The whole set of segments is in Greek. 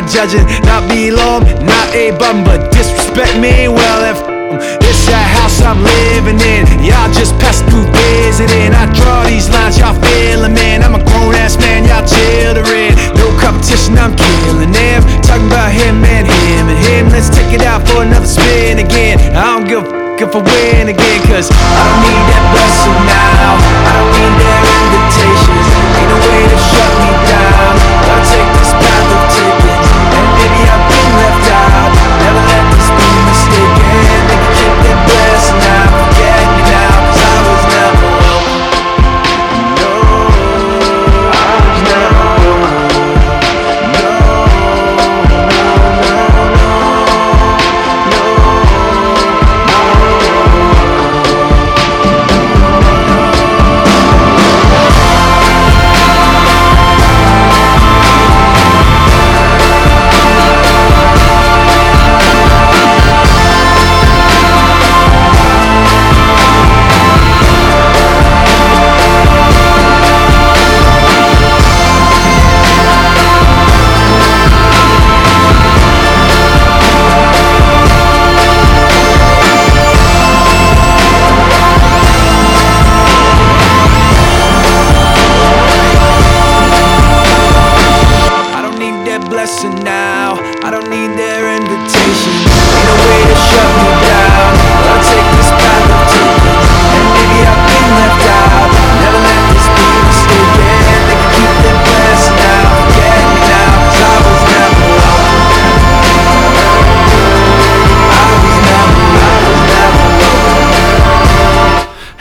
not judging, not below 'em, not a bum, but disrespect me. Well, if it's that house I'm living in, y'all just pass through visiting. I draw these lines, y'all feeling, man. I'm a grown ass man, y'all children. No competition, I'm killing them. Talking about him and him and him. Let's take it out for another spin again. I don't give a f- if I win again, cause I don't need that blessing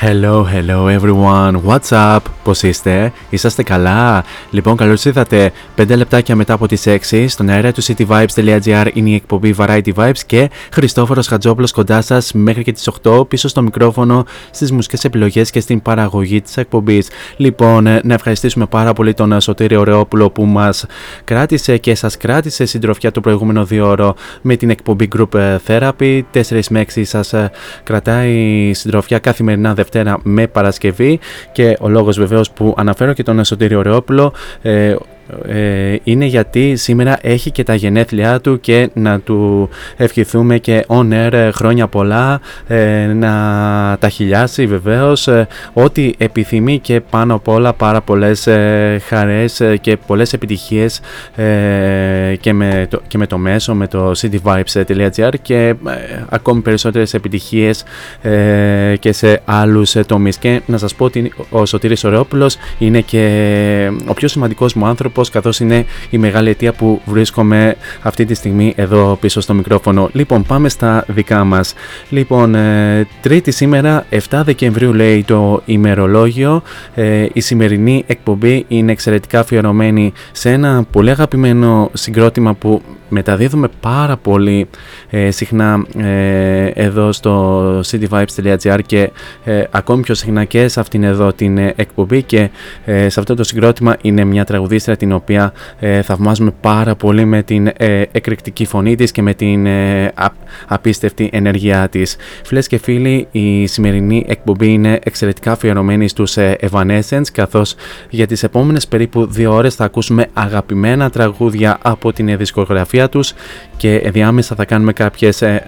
Hello, hello everyone. What's up? Πώς είστε; Είσαστε καλά; Λοιπόν, καλώς ήρθατε 5 λεπτάκια μετά από τις 6 στον αέρα του cityvibes.gr είναι η εκπομπή Variety Vibes και Χριστόφορος Χατζόπουλος κοντά σας μέχρι και τις 8 πίσω στο μικρόφωνο στις μουσικές επιλογές και στην παραγωγή της εκπομπής. Λοιπόν, ε, να ευχαριστήσουμε πάρα πολύ τον ε, Σωτήριο Ρεόπουλο που μας κράτησε και σας κράτησε συντροφιά το προηγούμενο δύο ώρο με την εκπομπή Group ε, Therapy. 4 με 6 σας ε, κρατάει συντροφιά καθημερινά Δευτέρα με Παρασκευή και ο λόγος βεβαίως που αναφέρω και τον Σωτήριο Ρεόπουλο ε, ε, είναι γιατί σήμερα έχει και τα γενέθλιά του και να του ευχηθούμε και on air ε, χρόνια πολλά ε, να τα χιλιάσει βεβαίως ε, ό,τι επιθυμεί και πάνω απ' όλα πάρα πολλές ε, χαρές ε, και πολλές επιτυχίες ε, και, με το, και με το μέσο με το cityvibes.gr και ε, ακόμη περισσότερες επιτυχίες ε, και σε άλλους ε, τομείς. Και να σας πω ότι ο Σωτήρης Ωρεόπουλος είναι και ο πιο σημαντικός μου άνθρωπος καθώς είναι η μεγάλη αιτία που βρίσκομαι αυτή τη στιγμή εδώ πίσω στο μικρόφωνο. Λοιπόν πάμε στα δικά μας. Λοιπόν ε, τρίτη σήμερα 7 Δεκεμβρίου λέει το ημερολόγιο ε, η σημερινή εκπομπή είναι εξαιρετικά αφιερωμένη σε ένα πολύ αγαπημένο συγκρότημα που μεταδίδουμε πάρα πολύ ε, συχνά ε, εδώ στο cityvibes.gr και ε, ακόμη πιο συχνά και σε αυτήν εδώ την ε, εκπομπή και ε, σε αυτό το συγκρότημα είναι μια τραγουδίστρια την οποία ε, θαυμάζουμε πάρα πολύ με την ε, εκρηκτική φωνή της και με την ε, α- απίστευτη ενέργειά της. Φίλες και φίλοι, η σημερινή εκπομπή είναι εξαιρετικά αφιερωμένη στους ε, Evanescence καθώς για τις επόμενες περίπου δύο ώρες θα ακούσουμε αγαπημένα τραγούδια από την ε, δισκογραφία δισκογραφία τους και διάμεσα θα κάνουμε κάποιες ε,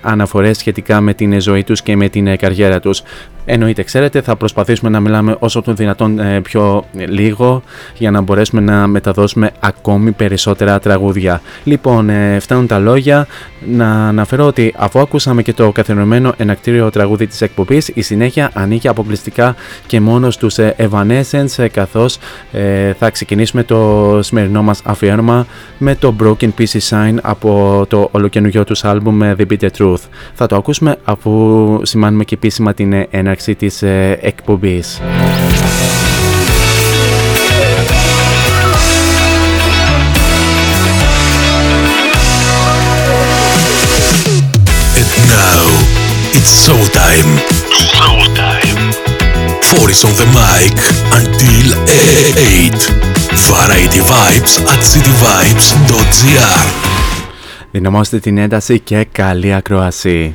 αναφορές σχετικά με την ζωή τους και με την καριέρα τους. Εννοείται, ξέρετε, θα προσπαθήσουμε να μιλάμε όσο το δυνατόν ε, πιο λίγο για να μπορέσουμε να μεταδώσουμε ακόμη περισσότερα τραγούδια. Λοιπόν, ε, φτάνουν τα λόγια. Να αναφέρω ότι αφού ακούσαμε και το καθιερωμένο ενακτήριο τραγούδι της εκπομπής, η συνέχεια ανήκει αποκλειστικά και μόνο στους ε, Evanescence, καθώς θα ξεκινήσουμε το σημερινό μας αφιέρωμα με το Broken Pieces Sign από το ολοκαινούργιο τους άλμπουμ The Bitter Truth. Θα το ακούσουμε αφού σημάνουμε και επίσημα την έναρξη έναρξη της ε, εκπομπής. And now it's showtime. Showtime. Four is on the mic until 8. Variety Vibes at cityvibes.gr Δυναμώστε την ένταση και καλή ακροασία.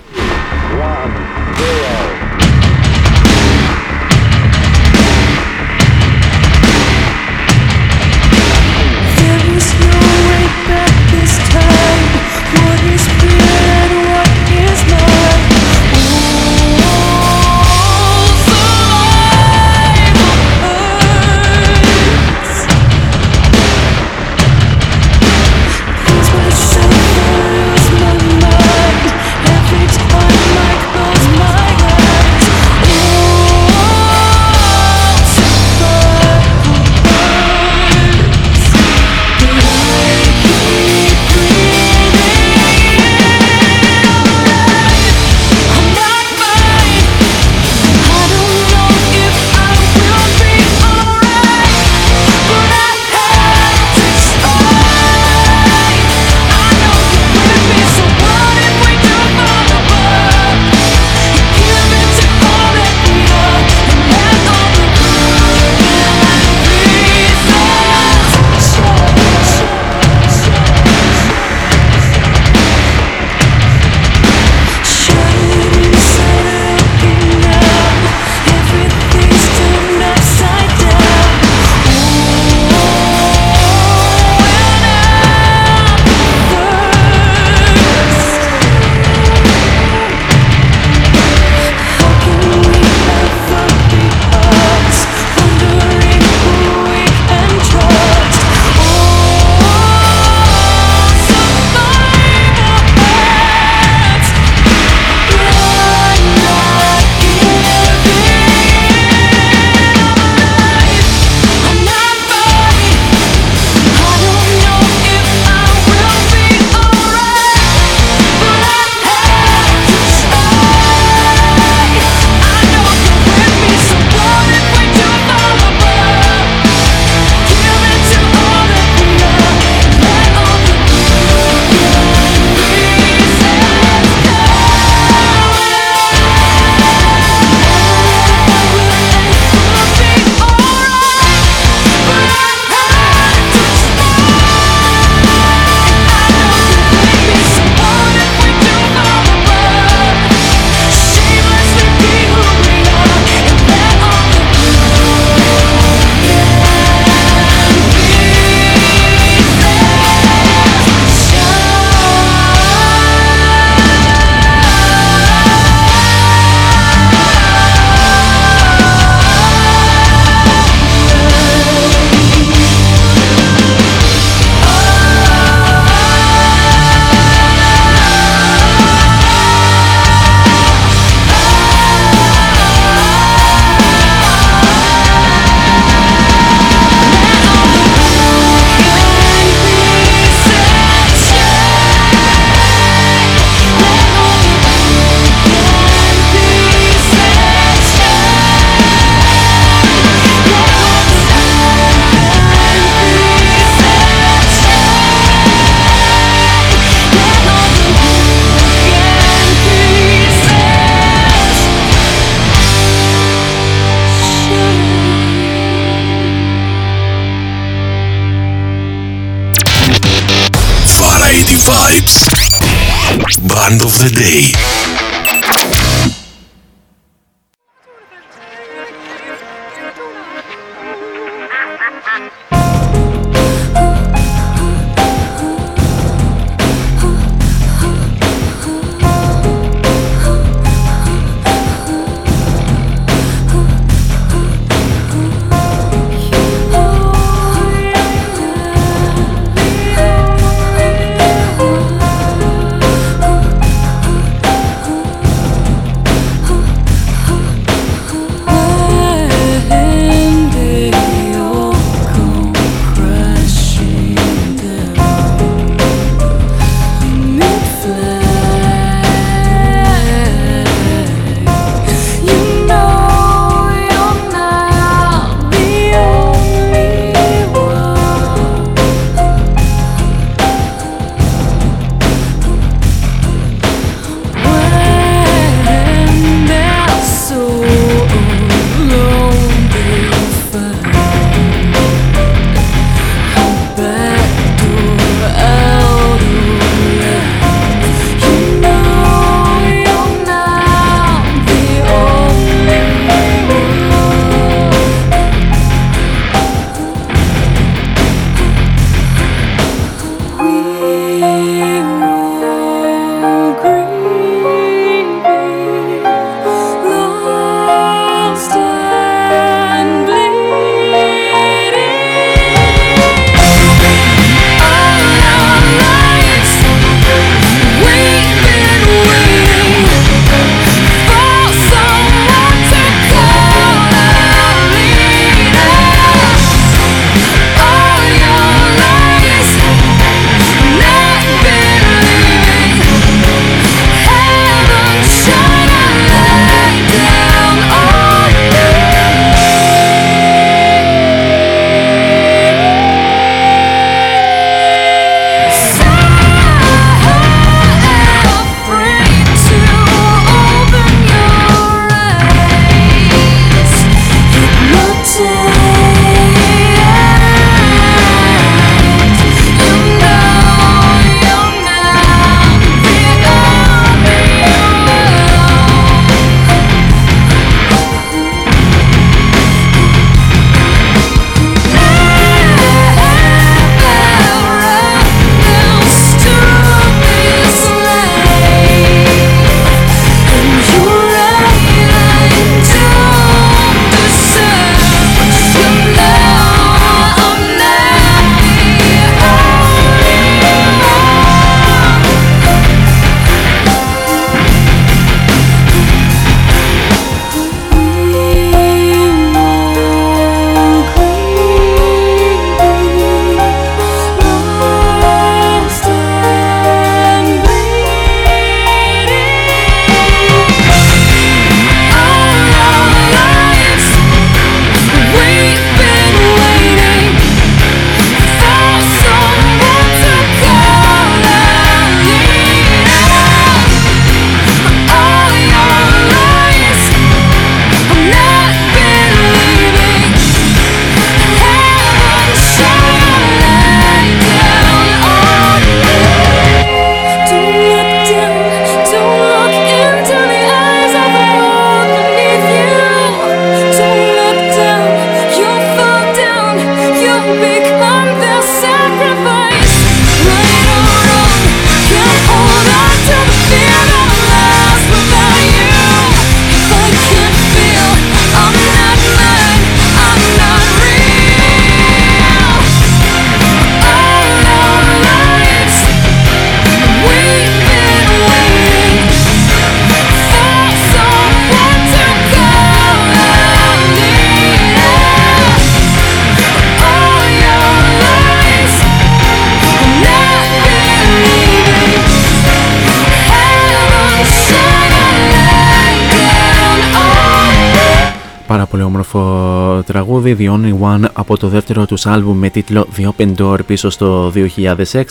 Τραγούδι The Only One από το δεύτερο τους άλμπουμ με τίτλο The Open Door πίσω στο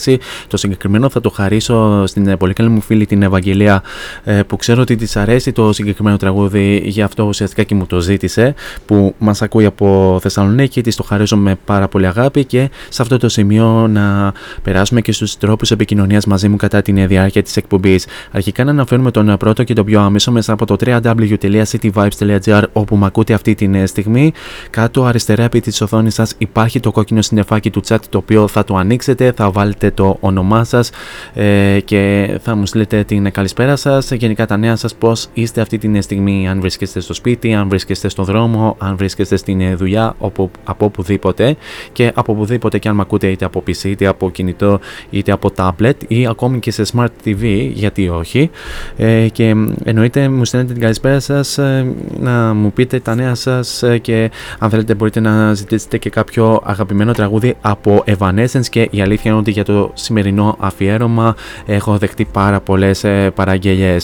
2006 το συγκεκριμένο θα το χαρίσω στην πολύ καλή μου φίλη την Ευαγγελία ε, που ξέρω ότι της αρέσει το συγκεκριμένο τραγούδι γι' αυτό ουσιαστικά και μου το ζήτησε που μας ακούει από Θεσσαλονίκη της το χαρίζω με πάρα πολύ αγάπη και σε αυτό το σημείο να περάσουμε και στους τρόπους επικοινωνίας μαζί μου κατά την διάρκεια της εκπομπής αρχικά να αναφέρουμε τον πρώτο και τον πιο άμεσο μέσα από το www.cityvibes.gr όπου με ακούτε αυτή τη στιγμή. Κάτω αριστερά επί της οθόνης σας υπάρχει το κόκκινο συννεφάκι του chat το οποίο θα το ανοίξετε, θα βάλετε το όνομά σας ε, και θα μου στείλετε την καλησπέρα σας. Γενικά τα νέα σας πώς είστε αυτή τη στιγμή, αν βρίσκεστε στο σπίτι, αν βρίσκεστε στο δρόμο, αν βρίσκεστε στην δουλειά, όπου, από οπουδήποτε και από οπουδήποτε και αν με ακούτε είτε από PC, είτε από κινητό, είτε από tablet ή ακόμη και σε smart TV, γιατί όχι. Ε, και εννοείται μου στέλνετε την καλησπέρα σας ε, να μου πείτε τα νέα σας ε, και αν θέλετε μπορείτε να ζητήσετε και κάποιο αγαπημένο τραγούδι από Evanescence και η αλήθεια είναι ότι για το σημερινό αφιέρωμα έχω δεχτεί πάρα πολλές ε, παραγγελίε.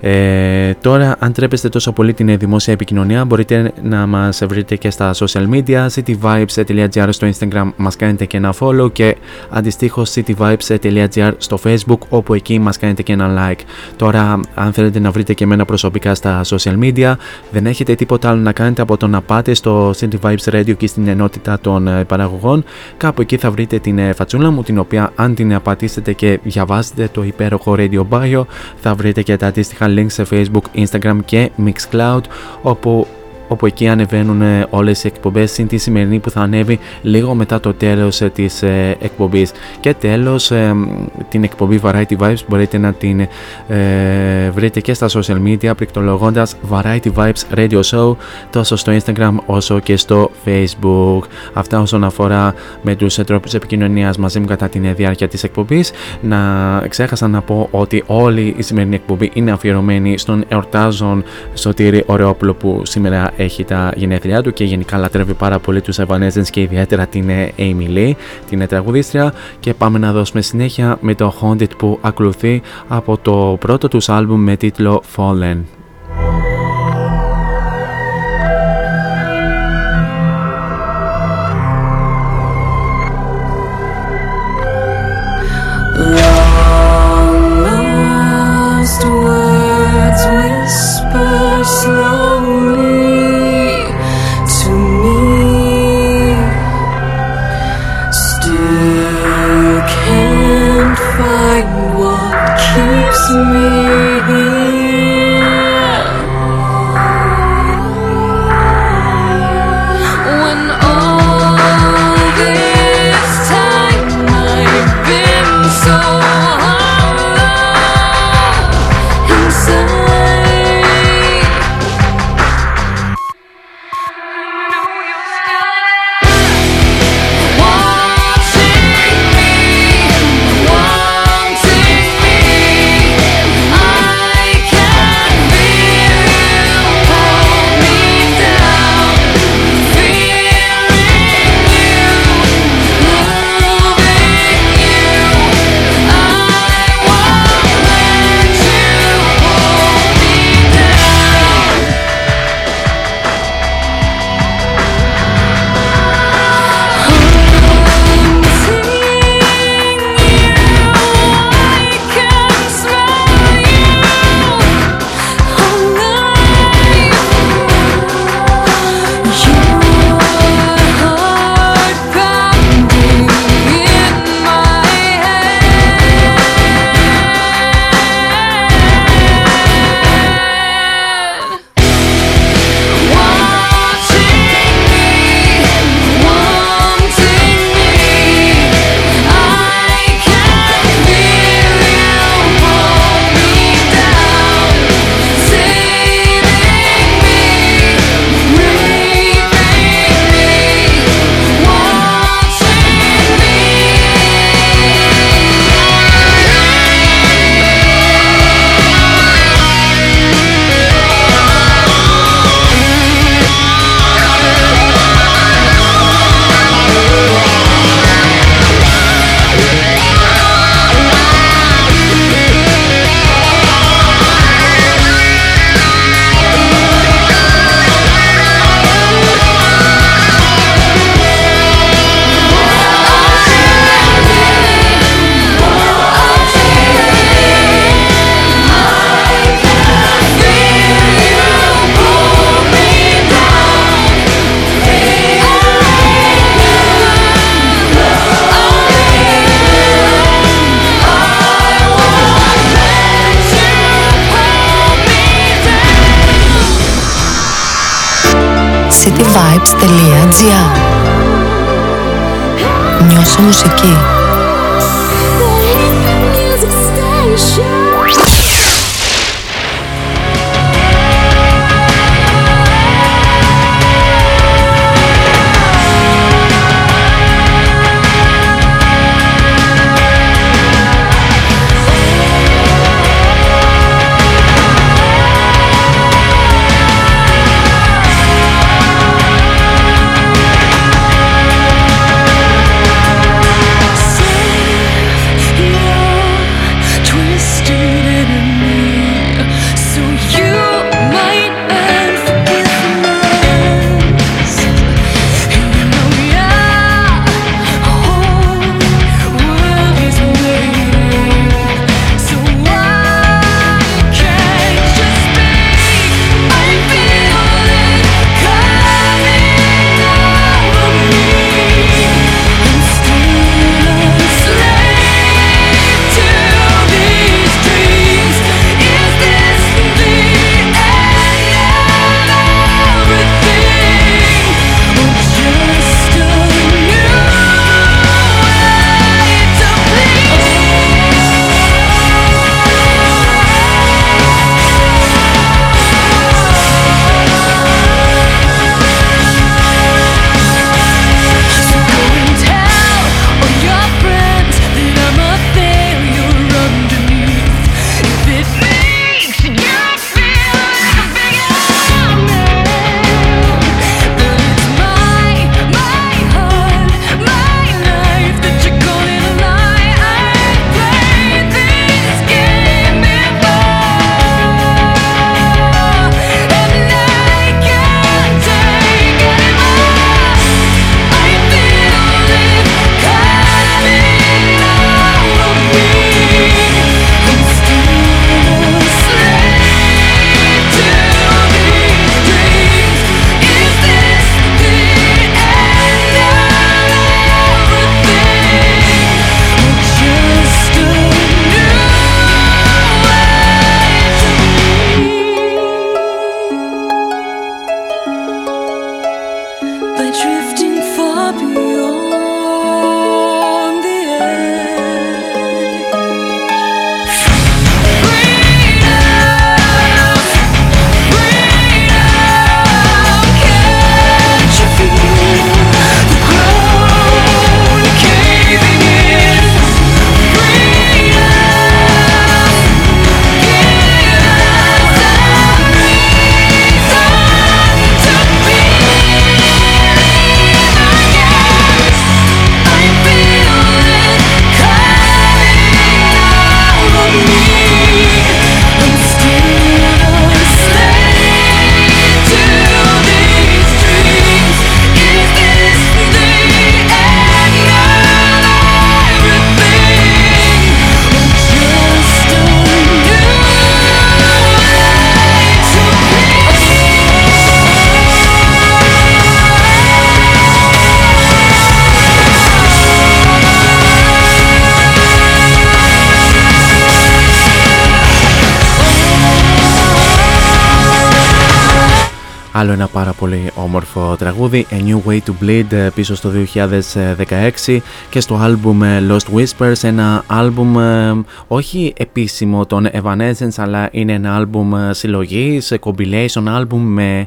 Ε, τώρα αν τρέπεστε τόσο πολύ την δημόσια επικοινωνία μπορείτε να μας βρείτε και στα social media cityvibes.gr στο instagram μας κάνετε και ένα follow και αντιστοίχως cityvibes.gr στο facebook όπου εκεί μας κάνετε και ένα like. Τώρα αν θέλετε να βρείτε και εμένα προσωπικά στα social media δεν έχετε τίποτα άλλο να κάνετε από το να πάτε στο City Vibes Radio και στην ενότητα των ε, παραγωγών. Κάπου εκεί θα βρείτε την ε, φατσούλα μου, την οποία αν την πατήσετε και διαβάσετε το υπέροχο Radio Bio, θα βρείτε και τα αντίστοιχα links σε Facebook, Instagram και Mixcloud, όπου όπου εκεί ανεβαίνουν ε, όλες οι εκπομπές συν τη σημερινή που θα ανέβει λίγο μετά το τέλος ε, της ε, εκπομπής. Και τέλος την εκπομπή Variety Vibes μπορείτε να την βρείτε και στα social media πληκτρολογώντας Variety Vibes Radio Show τόσο στο Instagram όσο και στο Facebook. Αυτά όσον αφορά με τους τρόπους επικοινωνίας μαζί μου κατά τη διάρκεια της εκπομπής. Να ξέχασα να πω ότι όλη η σημερινή εκπομπή είναι αφιερωμένη στον εορτάζον Σωτήρη Ωρεόπουλο που σήμερα έχει τα γενέθλιά του και γενικά λατρεύει πάρα πολύ τους Evanescence και ιδιαίτερα την Amy Lee, την τραγουδίστρια και πάμε να δώσουμε συνέχεια με το Haunted που ακολουθεί από το πρώτο τους άλμπουμ με τίτλο Fallen. cityvibes.gr Νιώσε μουσική. Άλλο ένα πάρα πολύ όμορφο τραγούδι, A New Way to Bleed ε, πίσω στο 2016 και στο άλμπουμ ε, Lost Whispers, ένα άλμπουμ ε, όχι επίσημο των Evanescence αλλά είναι ένα άλμπουμ συλλογής, compilation άλμπουμ με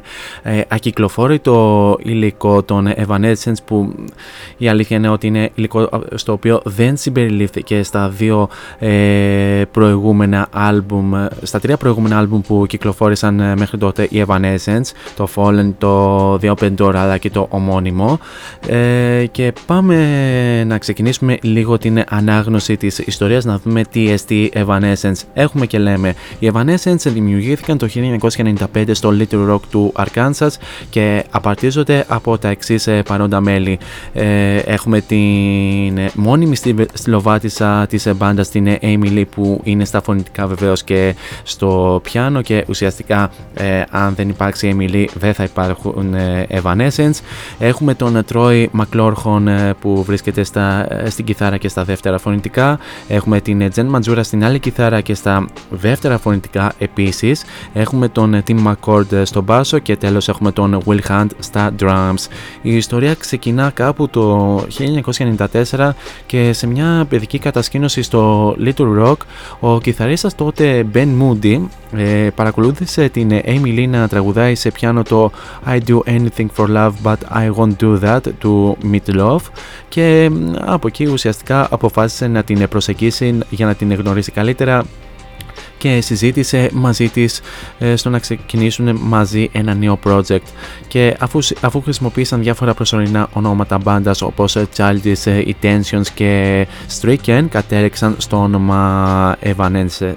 ακυκλοφόρητο υλικό των Evanescence που η αλήθεια είναι ότι είναι υλικό στο οποίο δεν συμπεριλήφθηκε στα δύο προηγούμενα άλμπουμ, στα τρία προηγούμενα άλμπουμ που κυκλοφόρησαν μέχρι τότε οι Evanescence το Fallen, το The Open Door αλλά και το ομώνυμο. Ε, και πάμε να ξεκινήσουμε λίγο την ανάγνωση της ιστορίας να δούμε τι εστί Evanescence. Έχουμε και λέμε οι Evanescence δημιουργήθηκαν το 1995 στο Little Rock του Arkansas και απαρτίζονται από τα εξής ε, παρόντα μέλη. Ε, έχουμε την μόνιμη στυλοβάτησα της μπάντας την Amy Lee που είναι στα φωνητικά βεβαίως και στο πιάνο και ουσιαστικά ε, αν δεν υπάρξει Amy Lee δεν θα υπάρχουν Evanescence. Έχουμε τον Troy McLaughlin που βρίσκεται στα, στην κιθάρα και στα δεύτερα φωνητικά. Έχουμε την Jen Manjura στην άλλη κιθάρα και στα δεύτερα φωνητικά επίσης. Έχουμε τον Tim McCord στο μπάσο και τέλος έχουμε τον Will Hunt στα drums. Η ιστορία ξεκινά κάπου το 1994 και σε μια παιδική κατασκήνωση στο Little Rock ο κιθαρίστας τότε Ben Moody ε, παρακολούθησε την Amy Lee να τραγουδάει σε πιάνο το I do anything for love but I won't do that του Meat Love. Και από εκεί ουσιαστικά αποφάσισε να την προσεγγίσει για να την γνωρίσει καλύτερα και συζήτησε μαζί της ε, στο να ξεκινήσουν μαζί ένα νέο project. Και αφού, αφού χρησιμοποίησαν διάφορα προσωρινά ονόματα μπάντας όπως Childish ε, Intentions και Stricken κατέληξαν στο όνομα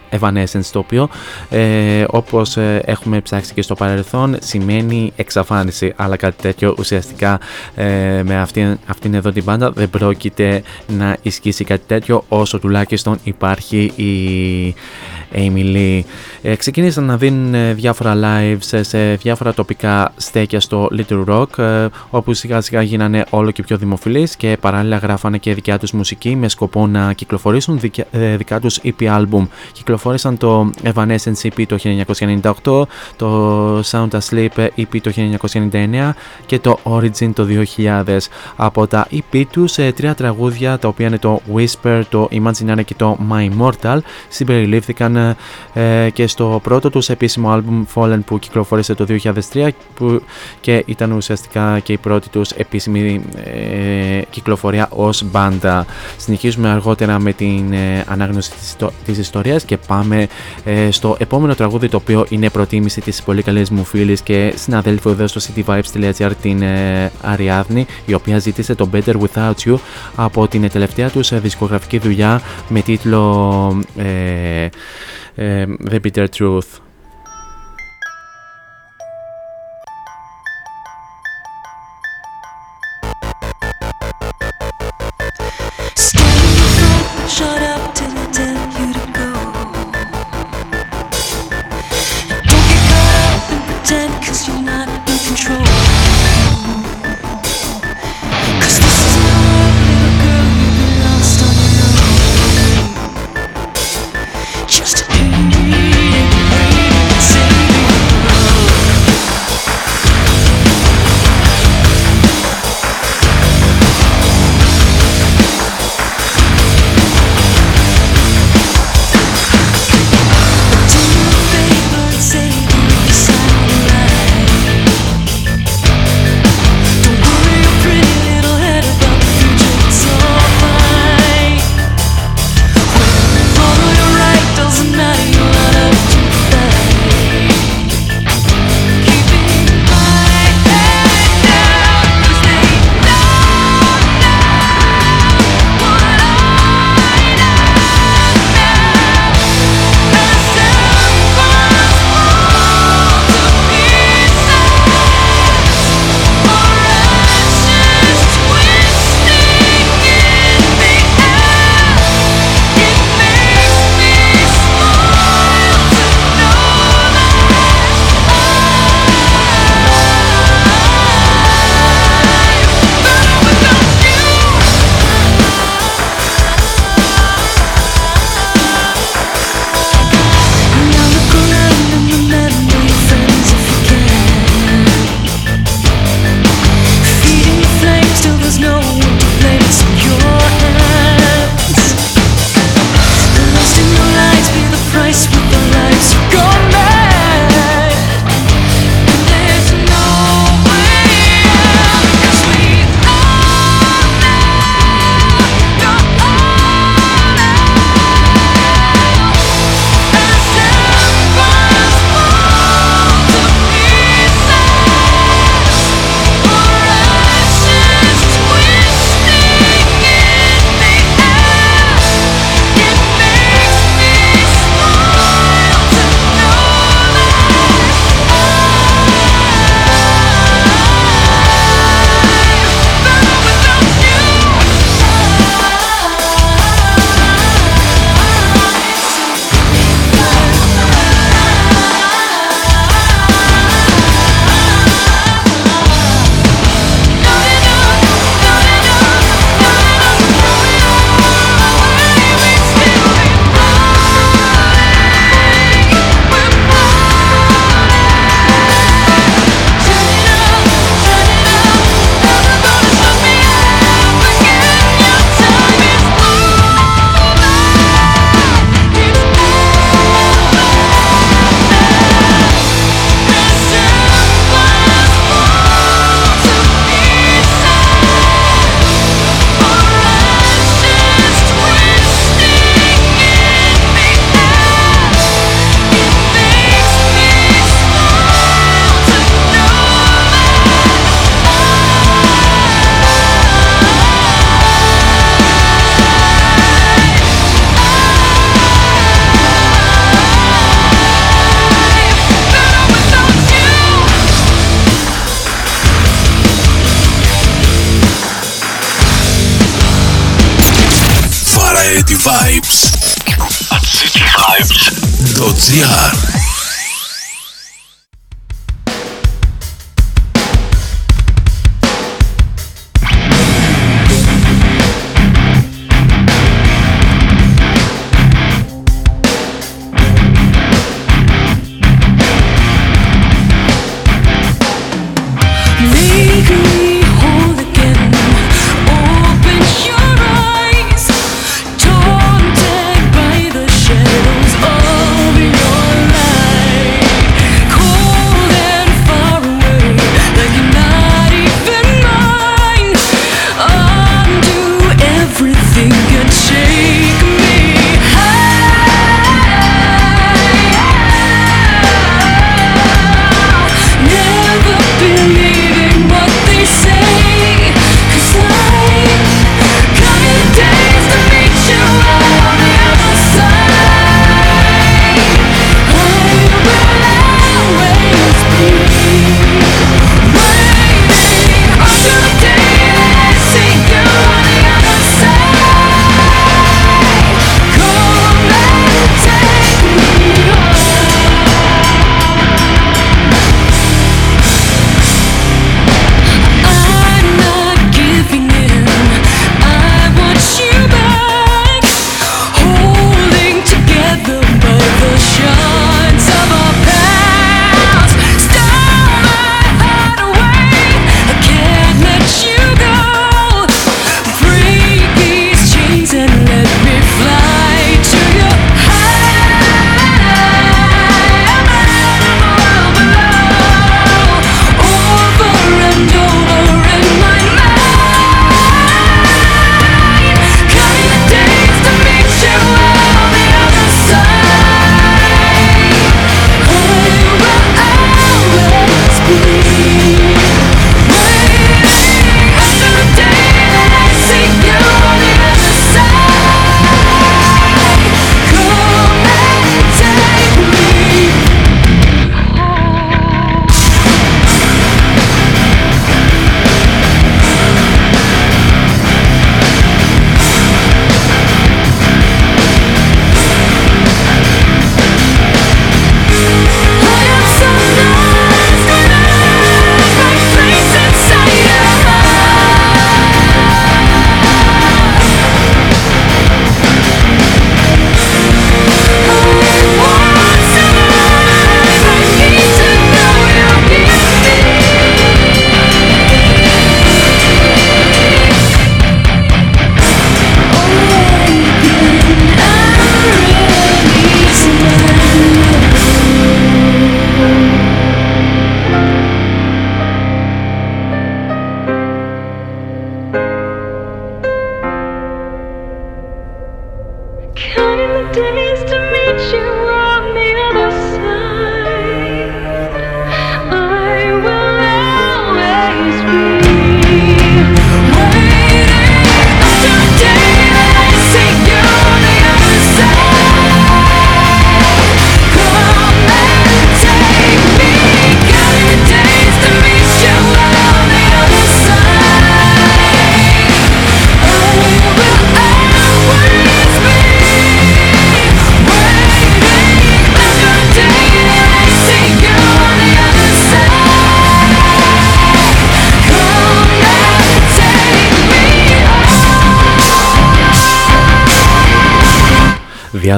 Evanescence το οποίο ε, όπως ε, έχουμε ψάξει και στο παρελθόν σημαίνει εξαφάνιση. Αλλά κάτι τέτοιο ουσιαστικά με αυτήν, αυτήν εδώ την μπάντα δεν πρόκειται να ισχύσει κάτι τέτοιο όσο τουλάχιστον υπάρχει η Amy Lee. Ε, ξεκίνησαν να δίνουν ε, διάφορα lives σε διάφορα τοπικά στέκια στο Little Rock ε, όπου σιγά σιγά γίνανε όλο και πιο δημοφιλείς και παράλληλα γράφανε και δικιά τους μουσική με σκοπό να κυκλοφορήσουν δικά, ε, δικά τους EP album. Κυκλοφόρησαν το Evanescence EP το 1998, το Sound Asleep EP το 1999 και το Origin το 2000. Από τα EP τους τρία τραγούδια τα οποία είναι το Whisper, το Imaginary και το My Immortal συμπεριλήφθηκαν ε, και στο πρώτο τους επίσημο άλμπουμ Fallen που κυκλοφόρησε το 2003 που και ήταν ουσιαστικά και η πρώτη τους επίσημη ε, κυκλοφορία ως μπάντα. Συνεχίζουμε αργότερα με την ε, ανάγνωση της, της ιστορίας και πάμε ε, στο επόμενο τραγούδι το οποίο είναι προτίμηση της πολύ καλής μου φίλης και συναδέλφου εδώ στο cityvibes.gr την ε, Αριάδνη η οποία ζήτησε το Better Without You από την τελευταία τους δισκογραφική δουλειά με τίτλο ε, um, repeat Bitter truth.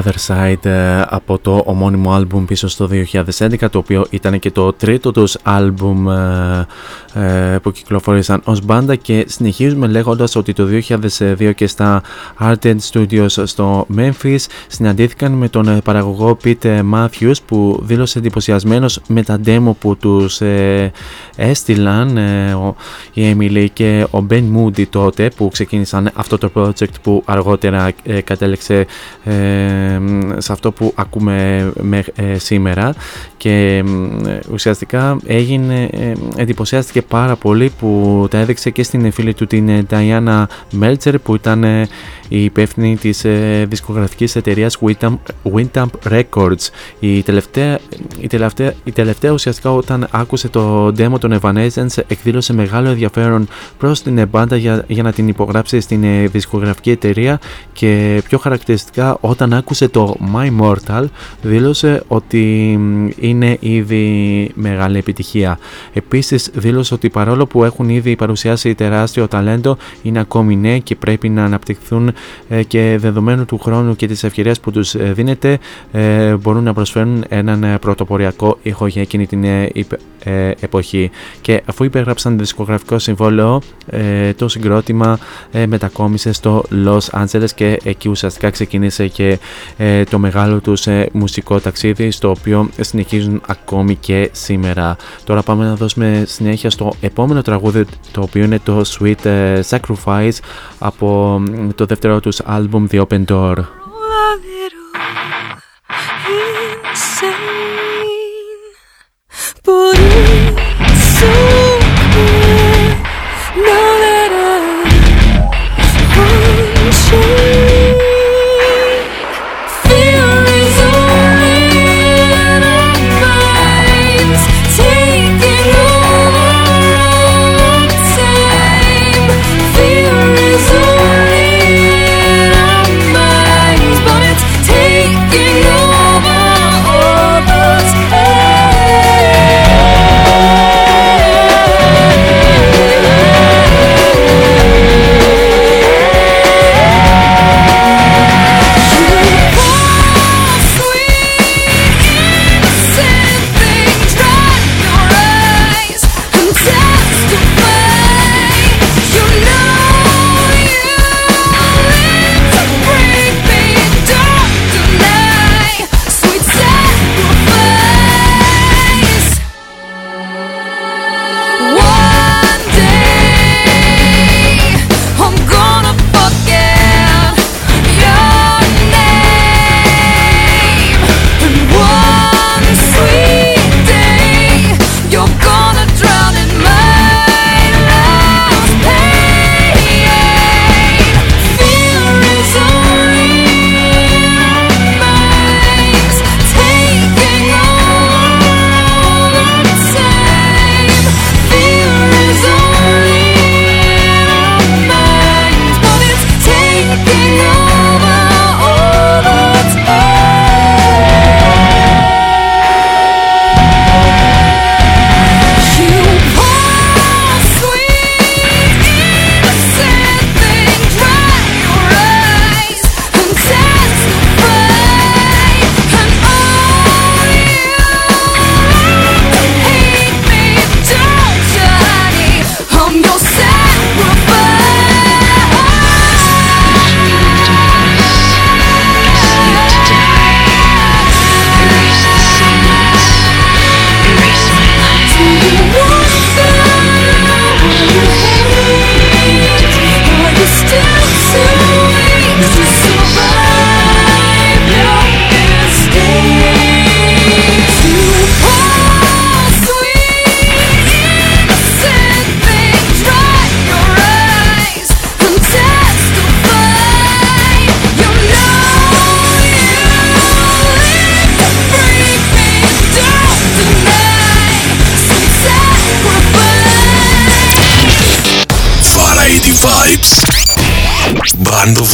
Other Side ε, από το ομώνυμο άλμπουμ πίσω στο 2011 το οποίο ήταν και το τρίτο τους άλμπουμ ε, ε, που κυκλοφόρησαν ως μπάντα και συνεχίζουμε λέγοντας ότι το 2002 και στα Arden Studios στο Memphis συναντήθηκαν με τον παραγωγό Pete Matthews που δήλωσε εντυπωσιασμένος με τα demo που τους έστειλαν η Emily και ο Ben Moody τότε που ξεκίνησαν αυτό το project που αργότερα κατέληξε σε αυτό που ακούμε σήμερα. Και ουσιαστικά έγινε, εντυπωσιάστηκε πάρα πολύ που τα έδειξε και στην φίλη του την Diana Meltzer που ήταν η υπεύθυνη της ε, δισκογραφικής εταιρείας Windamp Records. Η τελευταία, η, τελευταία, η τελευταία ουσιαστικά όταν άκουσε το demo των Evanescence εκδήλωσε μεγάλο ενδιαφέρον προς την μπάντα για, για να την υπογράψει στην ε, δισκογραφική εταιρεία και πιο χαρακτηριστικά όταν άκουσε το My Mortal δήλωσε ότι είναι ήδη μεγάλη επιτυχία. Επίσης δήλωσε ότι παρόλο που έχουν ήδη παρουσιάσει τεράστιο ταλέντο είναι ακόμη νέοι και πρέπει να αναπτυχθούν ε, και δεδομένου του χρόνου και της ευκαιρίας που τους ε, δίνεται ε, μπορούν να προσφέρουν έναν πρωτοποριακό ήχο για εκείνη την εποχή και αφού υπέγραψαν δισκογραφικό συμβόλαιο το συγκρότημα μετακόμισε στο Los Angeles και εκεί ουσιαστικά ξεκίνησε και το μεγάλο τους μουσικό ταξίδι στο οποίο συνεχίζουν ακόμη και σήμερα. Τώρα πάμε να δώσουμε συνέχεια στο επόμενο τραγούδι το οποίο είναι το Sweet ε, Sacrifice από το δεύτερο τους άλμπουμ The Open Door.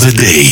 the day.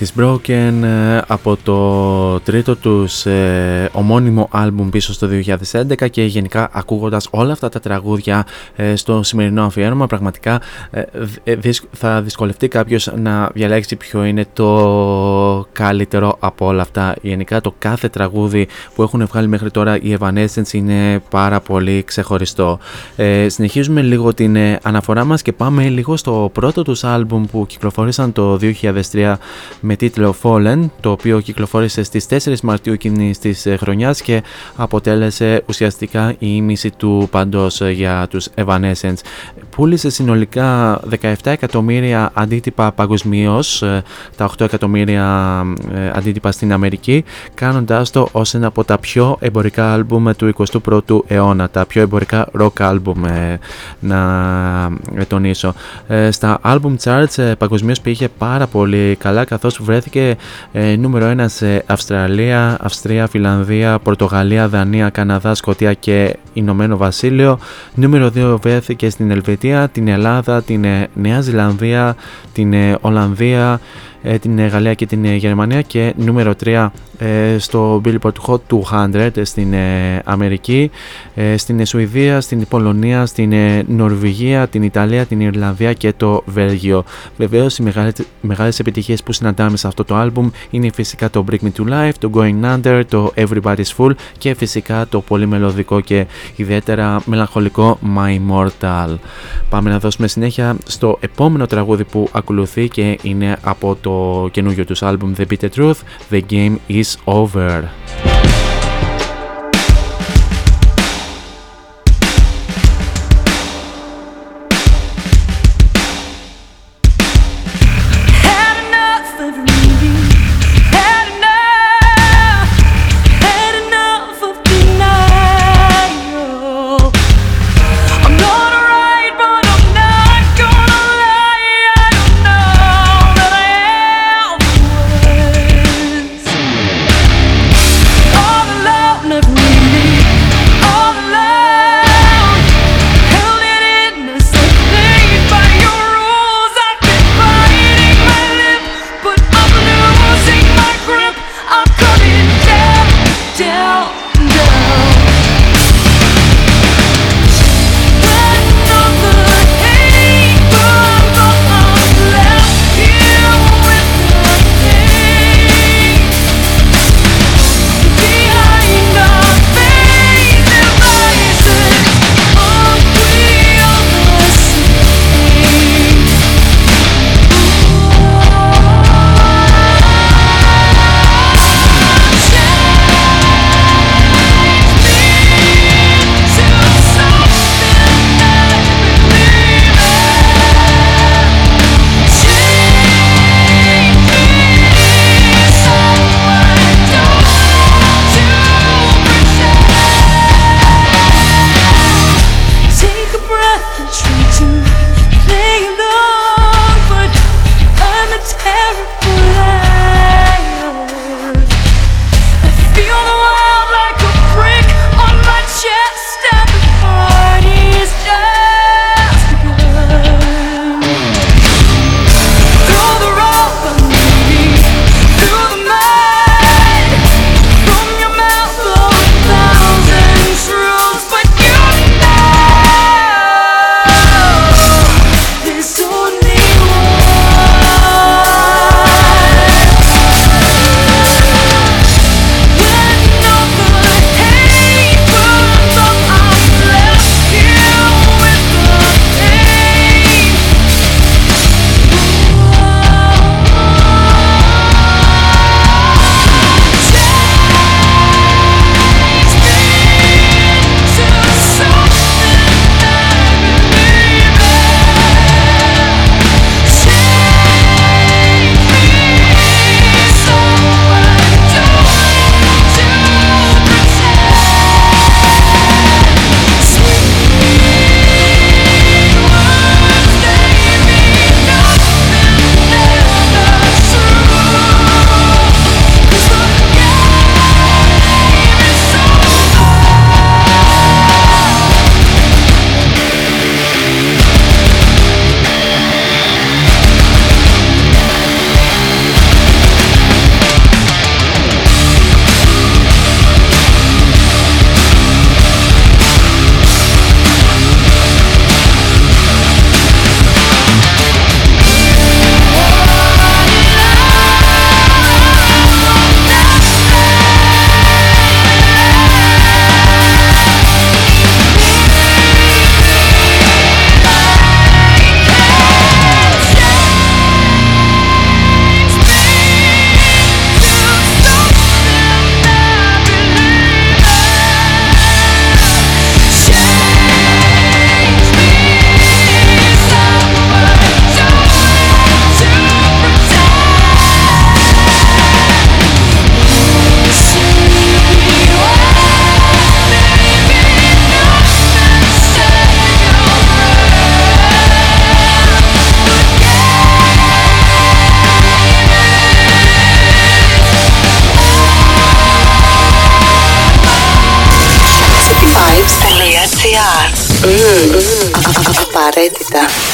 Is Broken ε, από το τρίτο τους ε, ομώνυμο άλμπουμ πίσω στο 2011 και γενικά ακούγοντας όλα αυτά τα τραγούδια ε, στο σημερινό αφιέρωμα πραγματικά θα δυσκολευτεί κάποιος να διαλέξει ποιο είναι το καλύτερο από όλα αυτά. Γενικά το κάθε τραγούδι που έχουν βγάλει μέχρι τώρα οι Evanescence είναι πάρα πολύ ξεχωριστό. συνεχίζουμε λίγο την αναφορά μας και πάμε λίγο στο πρώτο τους άλμπουμ που κυκλοφόρησαν το 2003 με τίτλο Fallen, το οποίο κυκλοφόρησε στις 4 Μαρτίου εκείνης της ε, χρονιάς και αποτέλεσε ουσιαστικά η ίμιση του παντός ε, για τους Evanescence. Πούλησε συνολικά 17 εκατομμύρια αντίτυπα παγκοσμίως, ε, τα 8 εκατομμύρια αντίτυπα στην Αμερική, κάνοντάς το ως ένα από τα πιο εμπορικά άλμπουμ του 21ου αιώνα, τα πιο εμπορικά rock άλμπουμ να τονίσω. Στα album charts παγκοσμίως πήγε πάρα πολύ καλά καθώς βρέθηκε ε, νούμερο 1 σε Αυστραλία, Αυστρία, Φιλανδία, Πορτογαλία, Δανία, Καναδά, Σκοτία και Ηνωμένο Βασίλειο. Νούμερο 2 βρέθηκε στην Ελβετία, την Ελλάδα, την ε, Νέα Ζηλανδία, την ε, Ολλανδία, την Γαλλία και την Γερμανία και νούμερο 3 ε, στο Billboard Hot 200 στην ε, Αμερική, ε, στην Σουηδία, στην Πολωνία, στην Νορβηγία, την Ιταλία, την Ιρλανδία και το Βέλγιο. Βεβαίως οι μεγάλες, μεγάλες επιτυχίες που συναντάμε σε αυτό το άλμπουμ είναι φυσικά το Break Me To Life, το Going Under, το Everybody's Full και φυσικά το πολύ μελωδικό και ιδιαίτερα μελαγχολικό My Immortal. Πάμε να δώσουμε συνέχεια στο επόμενο τραγούδι που ακολουθεί και είναι από το καινούριο τους άλμπουμ The Bitter Truth, The Game Is over. identità.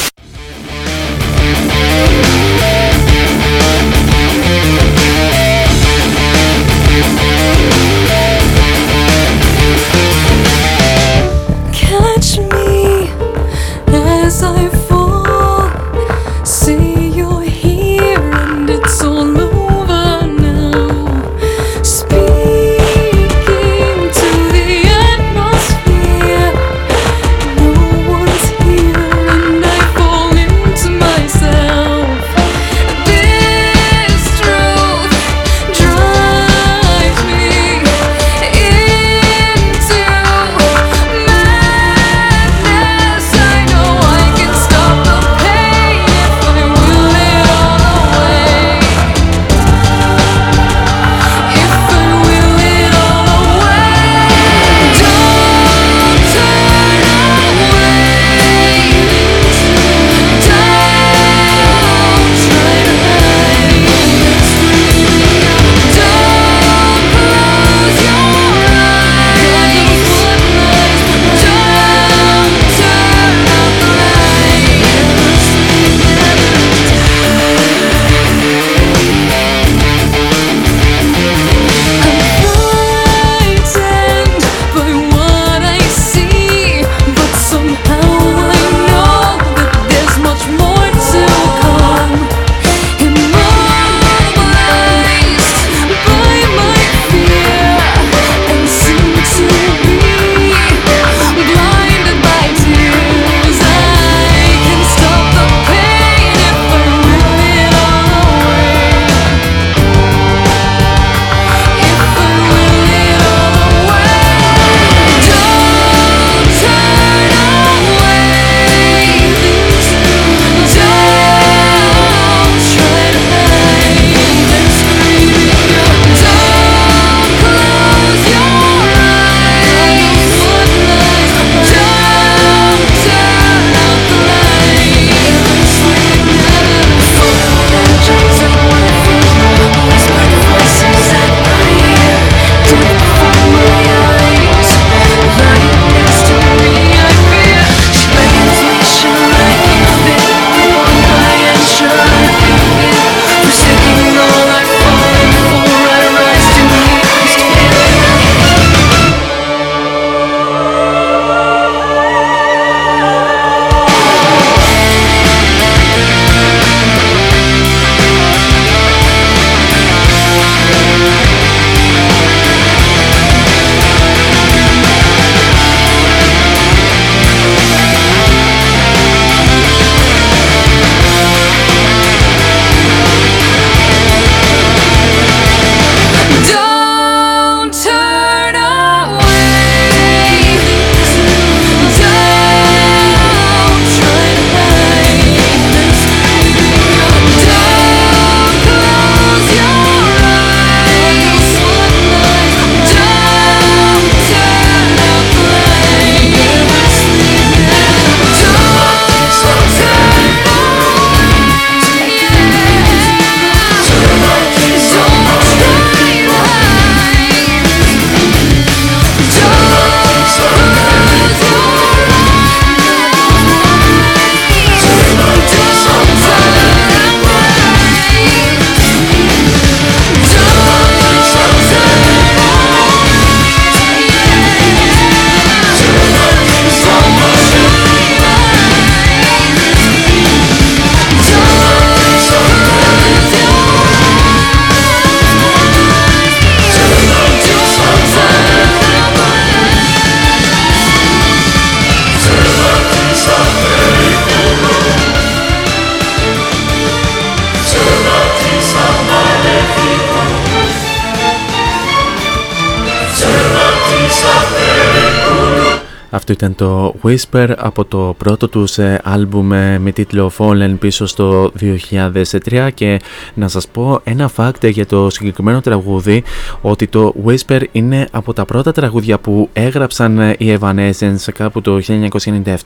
ήταν το Whisper από το πρώτο του άλμπουμ με τίτλο Fallen πίσω στο 2003 και να σας πω ένα fact για το συγκεκριμένο τραγούδι ότι το Whisper είναι από τα πρώτα τραγούδια που έγραψαν οι Evanescence κάπου το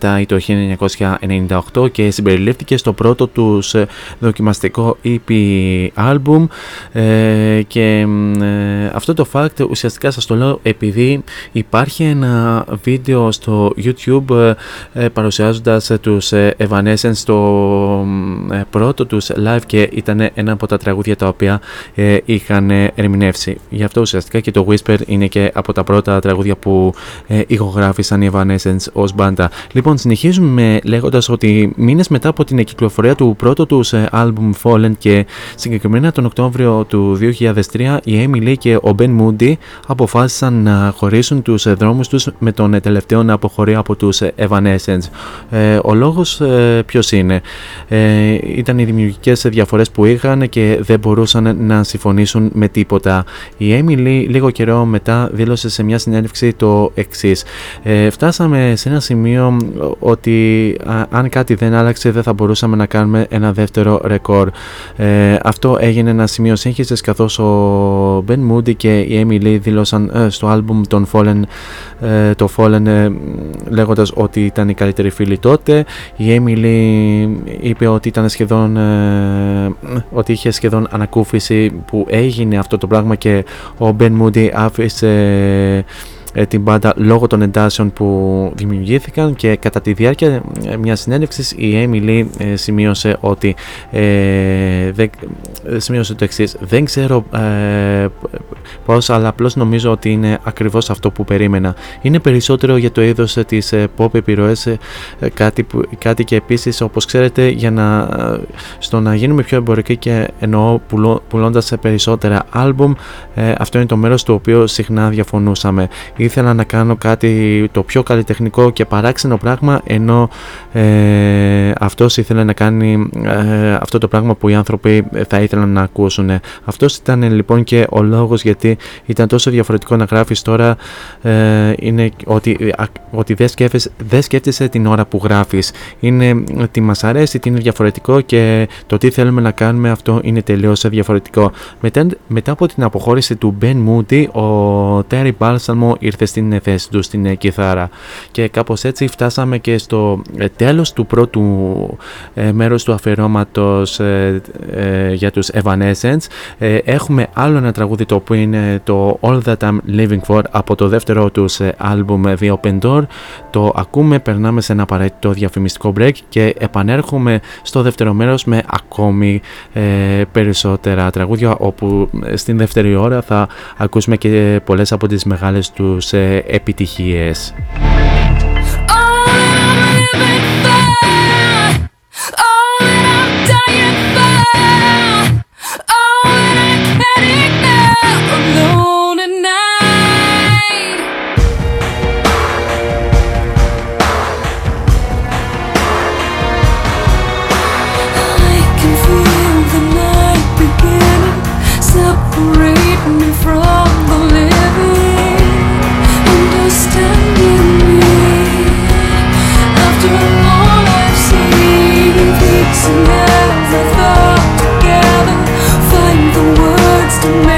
1997 ή το 1998 και συμπεριλήφθηκε στο πρώτο τους δοκιμαστικό EP album ε, και ε, αυτό το fact ουσιαστικά σας το λέω επειδή υπάρχει ένα βίντεο στο ε, Evanescence στο ε, πρώτο τους live και ήταν ένα από τα τραγούδια τα οποία ε, είχαν ε, ερμηνεύσει. Γι' αυτό ουσιαστικά και το Whisper είναι και από τα πρώτα τραγούδια που ε, ηχογράφησαν οι Evanescence ως μπάντα. Λοιπόν, συνεχίζουμε λέγοντας ότι μήνες μετά από την κυκλοφορία του πρώτου τους ε, album Fallen και συγκεκριμένα τον Οκτώβριο του 2003 η Amy Lee και ο Ben Moody αποφάσισαν να χωρίσουν τους ε, δρόμους τους με τον ε, τελευταίο να αποχωρεί από τους ε, Evanescence. Ε, ο λόγος ε, ποιος είναι; Ε, ήταν οι δημιουργικές διαφορές που είχαν και δεν μπορούσαν να συμφωνήσουν με τίποτα. Η Amy Lee λίγο καιρό μετά δήλωσε σε μια συνέντευξη το εξής. Ε, φτάσαμε σε ένα σημείο ότι α, αν κάτι δεν άλλαξε δεν θα μπορούσαμε να κάνουμε ένα δεύτερο ρεκόρ. Ε, αυτό έγινε ένα σημείο σύγχυσης καθώς ο Ben Moody και η Amy Lee δήλωσαν ε, στο άλμπουμ των Fallen, ε, το Fallen ε, λέγοντας ότι ήταν οι καλύτεροι φίλοι τότε. Η Amy Lee είπε ότι ήταν σχεδόν ε, ότι είχε σχεδόν ανακούφιση που έγινε αυτό το πράγμα και ο Ben Moody άφησε ε, την μπάντα λόγω των εντάσεων που δημιουργήθηκαν και κατά τη διάρκεια ε, μιας συνέντευξης η Amy Lee ε, σημείωσε ότι ε, δεν, ε, σημείωσε το εξής. Δεν ξέρω ε, πώς αλλά απλώς νομίζω ότι είναι ακριβώς αυτό που περίμενα. Είναι περισσότερο για το είδος ε, της ε, pop επιρροές ε, ε, κάτι, που, κάτι και επίσης όπως ξέρετε για να, ε, στο να γίνουμε πιο εμπορικοί και εννοώ πουλώ, πουλώντας περισσότερα άλμπουμ ε, αυτό είναι το μέρος του οποίου συχνά διαφωνούσαμε ήθελα να κάνω κάτι το πιο καλλιτεχνικό και παράξενο πράγμα ενώ ε, αυτός ήθελε να κάνει ε, αυτό το πράγμα που οι άνθρωποι θα ήθελαν να ακούσουν. Αυτός ήταν λοιπόν και ο λόγος γιατί ήταν τόσο διαφορετικό να γράφεις τώρα ε, είναι ότι, α, ότι δεν, σκέφτεσαι, δεν σκέφτεσαι την ώρα που γράφεις. Είναι τι μας αρέσει, τι είναι διαφορετικό και το τι θέλουμε να κάνουμε αυτό είναι τελείως διαφορετικό. Μετά, μετά από την αποχώρηση του Ben Moody, ο Terry Balsamo ήρθε στην θέση του στην ε, κιθάρα. Και κάπως έτσι φτάσαμε και στο ε, τέλος του πρώτου ε, μέρους του αφιερώματος ε, ε, για τους Evanescence. Ε, έχουμε άλλο ένα τραγούδι το οποίο είναι το All That I'm Living For από το δεύτερο τους ε, άλμπουμ The Open Door. Το ακούμε, περνάμε σε ένα απαραίτητο διαφημιστικό break και επανέρχομαι στο δεύτερο μέρος με ακόμη ε, περισσότερα τραγούδια όπου ε, στην δεύτερη ώρα θα ακούσουμε και πολλές από τις μεγάλες τους ε, επιτυχίες. Alone man.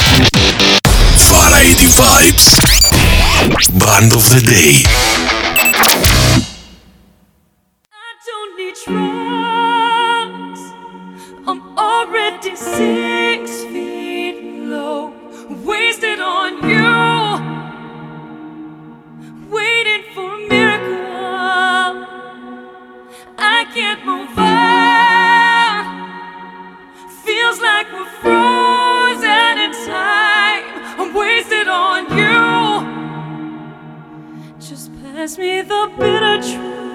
Variety Vibes Band of the Day I don't need drugs. I'm already six feet low, wasted on you, waiting for a miracle. I can't move on. Feels like we're frozen pass me the bitter truth.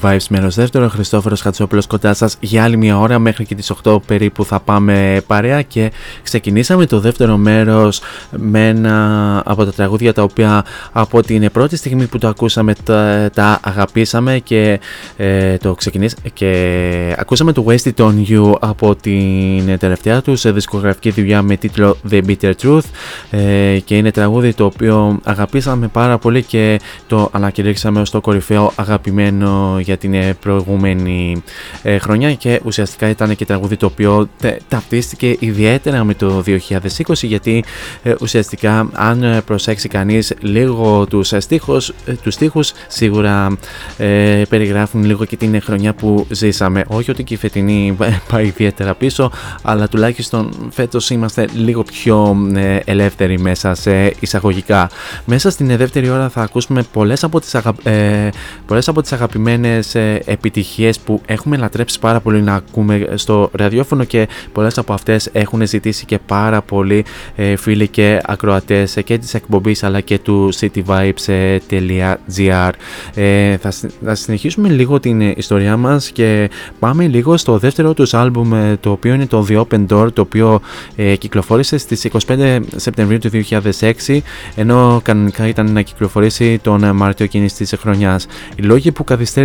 Variety Vibes μέρο δεύτερο. Χριστόφορος Χατσόπουλος κοντά σας για άλλη μια ώρα μέχρι και τις 8 περίπου θα πάμε παρέα και ξεκινήσαμε το δεύτερο μέρος με ένα από τα τραγούδια τα οποία από την πρώτη στιγμή που το ακούσαμε τα, τα αγαπήσαμε και ε, το ξεκινήσαμε και ακούσαμε το Wasted on You από την τελευταία τους σε δισκογραφική δουλειά με τίτλο The Bitter Truth ε, και είναι τραγούδι το οποίο αγαπήσαμε πάρα πολύ και το ανακηρύξαμε ως το κορυφαίο αγαπημένο για την ε, προηγούμενη ε, χρονιά και ουσιαστικά ήταν και τραγούδι το οποίο ταυτίστηκε ιδιαίτερα με το 2020 γιατί ε, ουσιαστικά αν προσέξει κανείς λίγο τους στίχους, τους στίχους σίγουρα περιγράφουν λίγο και την χρονιά που ζήσαμε. Όχι ότι και η φετινή πάει ιδιαίτερα πίσω αλλά τουλάχιστον φέτος είμαστε λίγο πιο ελεύθεροι μέσα σε εισαγωγικά. Μέσα στην δεύτερη ώρα θα ακούσουμε πολλές από τις, αγα... ε, πολλές από τις αγαπημένες ε, επιτυχίες που έχουμε λατρέψει πάρα πολύ να ακούμε στο ραδιόφωνο και πολλές από αυτές έχουν ζητήσει και πάρα πολλοί ε, φίλοι και ακροατές και της εκπομπής αλλά και του cityvibes.gr ε, θα, θα συνεχίσουμε λίγο την ιστορία μας και πάμε λίγο στο δεύτερο τους άλμπουμ ε, το οποίο είναι το The Open Door το οποίο ε, κυκλοφόρησε στις 25 Σεπτεμβρίου του 2006 ενώ κανονικά ήταν να κυκλοφορήσει τον Μάρτιο εκείνης της χρονιάς. Οι λόγοι που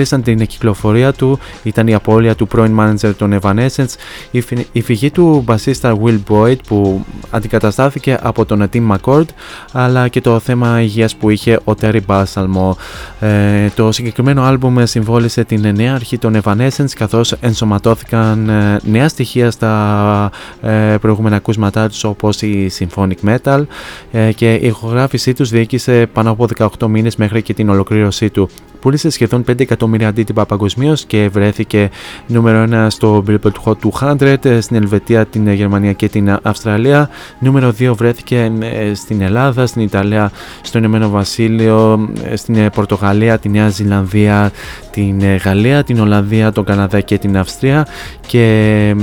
καθυστέρησαν την κυκλοφορία του ήταν η απώλεια του πρώην μάνατζερ των Evanescence, η φυγή του μπασίστα Will Boyd που αντικαταστάθηκε από τον Tim McCord, αλλά και το θέμα υγείας που είχε ο Terry Balsamo. Ε, το συγκεκριμένο άλμπουμ συμβόλησε την νέα αρχή των Evanescence καθώς ενσωματώθηκαν ε, νέα στοιχεία στα ε, προηγούμενα ακούσματά τους όπως η symphonic metal ε, και η ηχογράφησή τους διοίκησε πάνω από 18 μήνες μέχρι και την ολοκλήρωσή του. Πούλησε σχεδόν 5 εκατομμύρια αντίτυπα παγκοσμίως και βρέθηκε νούμερο 1 στο Billboard Hot 200 στην Ελβετία, την Γερμανία και την Αυστραλία. Νούμερο 2 βρέθηκε ε, στην Ελλάδα, στην Ιταλία, στο Ηνωμένο Βασίλειο, ε, στην ε, Πορτογαλία, τη Νέα Ζηλανδία, την Γαλλία, την Ολλανδία, τον Καναδά και την Αυστρία. Και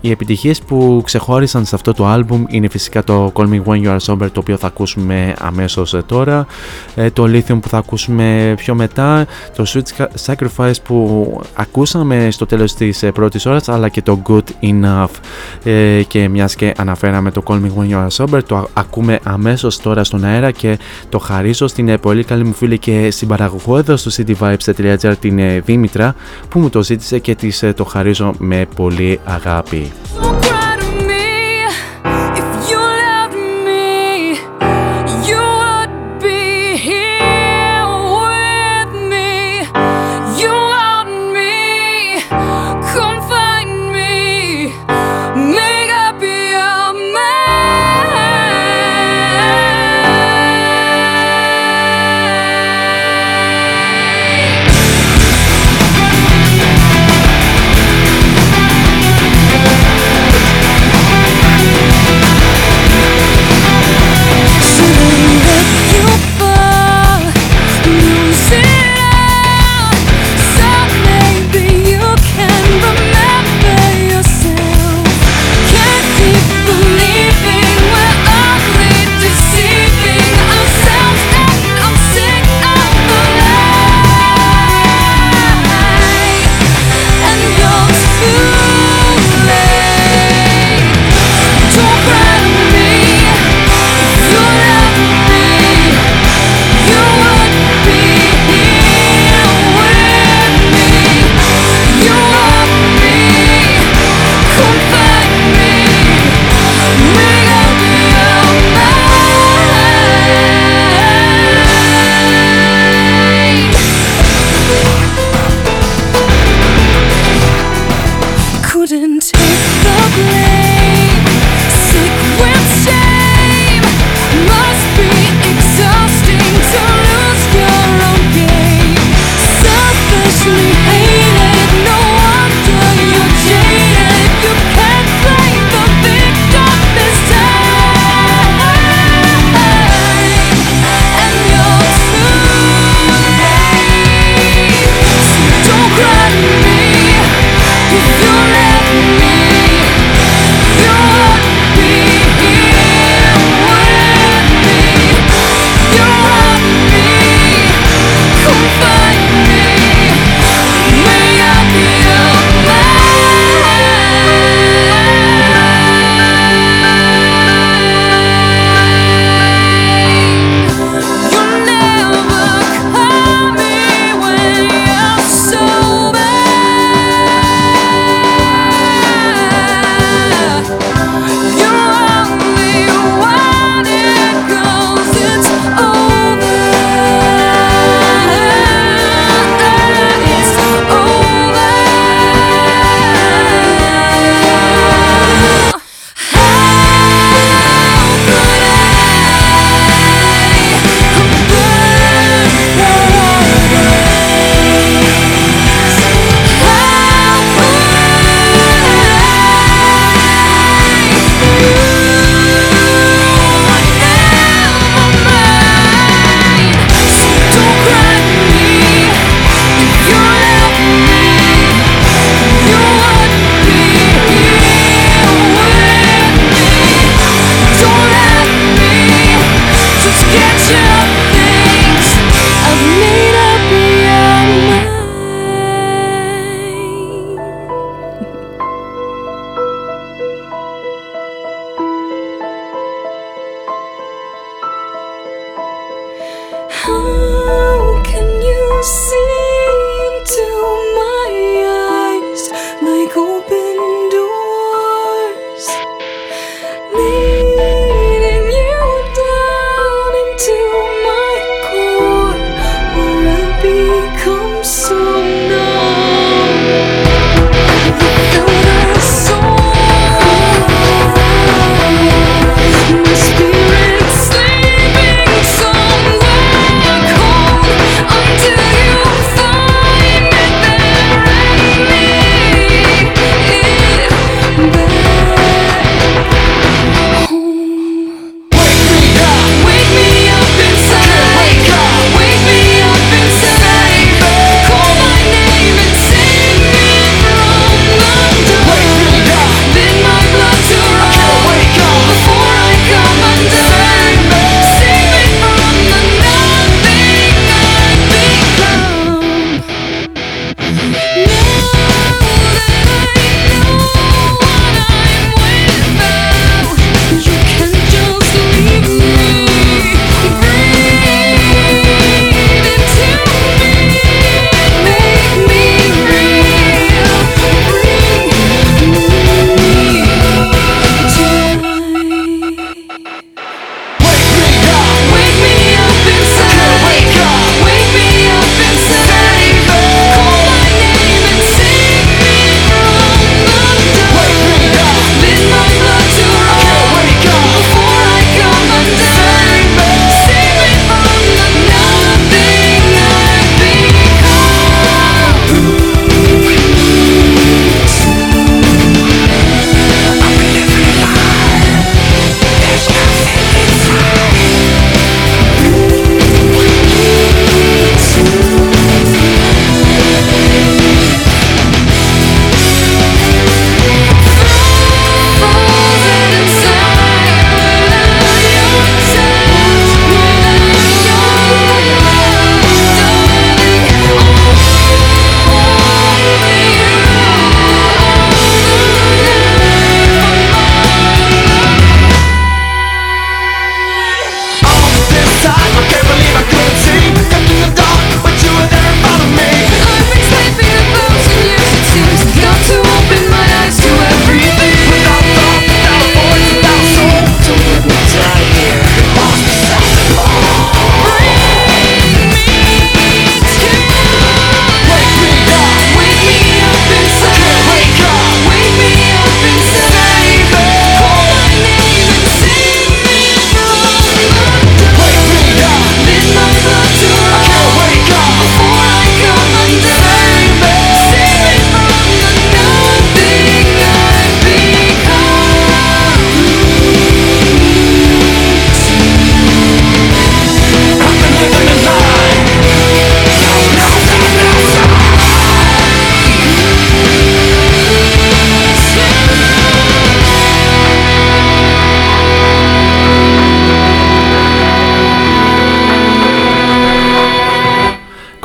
οι επιτυχίες που ξεχώρισαν σε αυτό το άλμπουμ είναι φυσικά το Call Me When You Are Sober το οποίο θα ακούσουμε αμέσως τώρα, το Lithium που θα ακούσουμε πιο μετά. Το Sweet Sacrifice που ακούσαμε στο τέλος της ε, πρώτης ώρας αλλά και το Good Enough. Ε, και μιας και αναφέραμε το Call Me When You Are Sober το ακούμε αμέσως τώρα στον αέρα και το χαρίζω στην ε, πολύ καλή μου φίλη και συμπαραγωγό εδώ στο cityvibes.gr την Δήμητρα που μου το ζήτησε και της το χαρίζω με πολύ αγάπη.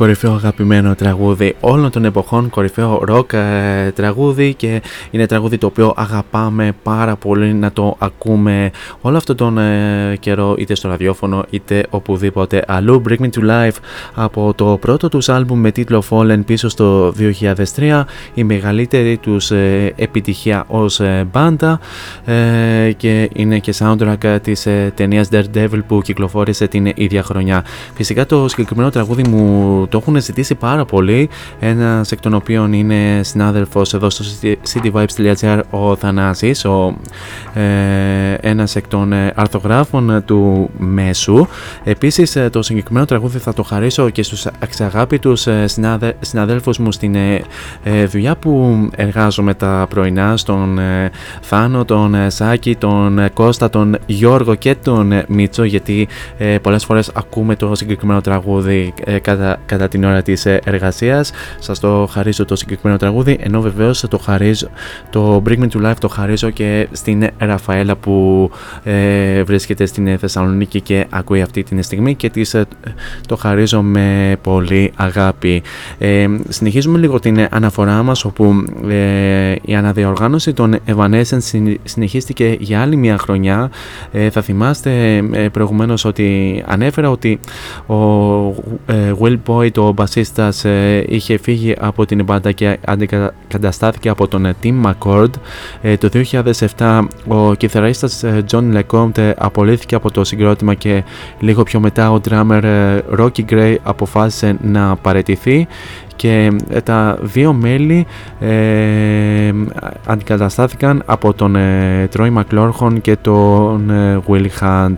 Κορυφαίο αγαπημένο τραγούδι όλων των εποχών, κορυφαίο ροκ ε, τραγούδι και είναι τραγούδι το οποίο αγαπάμε πάρα πολύ να το ακούμε όλο αυτόν τον ε, καιρό είτε στο ραδιόφωνο είτε οπουδήποτε αλλού. Bring Me To Life από το πρώτο τους άλμπουμ με τίτλο Fallen πίσω στο 2003 η μεγαλύτερη τους ε, επιτυχία ως ε, μπάντα ε, και είναι και soundtrack της ε, ταινίας Daredevil που κυκλοφόρησε την ίδια χρονιά. Φυσικά το συγκεκριμένο τραγούδι μου το έχουν ζητήσει πάρα πολύ. Ένας εκ των οποίων είναι συνάδελφος εδώ στο cityvibes.gr ο Θανάσης, ο, ε, ένας εκ των ε, αρθογράφων του Μέσου. Επίσης ε, το συγκεκριμένο τραγούδι θα το χαρίσω και στους αξιαγάπητους ε, συνάδε, συναδέλφους μου στην ε, ε, δουλειά που εργάζομαι τα πρωινά, στον ε, Θάνο, τον ε, Σάκη, τον ε, Κώστα, τον Γιώργο και τον ε, Μίτσο γιατί ε, πολλές φορές ακούμε το συγκεκριμένο τραγούδι ε, κατά, κατά την ώρα της ε, εργασίας. Σας το χαρίζω το συγκεκριμένο τραγούδι ενώ βεβαίως το χαρίζω, το Bring Me To Life το χαρίζω και στην Ραφαέλα που ε, βρίσκεται στην ε, Θεσσαλονίκη και ακούει αυτή την στιγμή και της ε, το χαρίζω με πολύ αγάπη. Ε, συνεχίζουμε λίγο την αναφορά μας όπου ε, η αναδιοργάνωση των Evanescence συν- συνεχίστηκε για άλλη μια χρονιά. Ε, θα θυμάστε ε, προηγουμένως ότι ανέφερα ότι ο ε, Will Boyd, ο μπασίστας, ε, είχε φύγει από την μπάντα και αντικαταστάθηκε από τον ε, Tim McCord. Ε, το 2007 ο κιθαρίστας ε, John LeCompte ε, απολύθηκε από το συγκρότημα και λίγο πιο μετά ο drummer ε, Rocky Gray αποφάσισε να παραιτηθεί και ε, τα δύο μέλη ε, αντικαταστάθηκαν από τον ε, Troy McClorhon και τον ε, Will Hunt.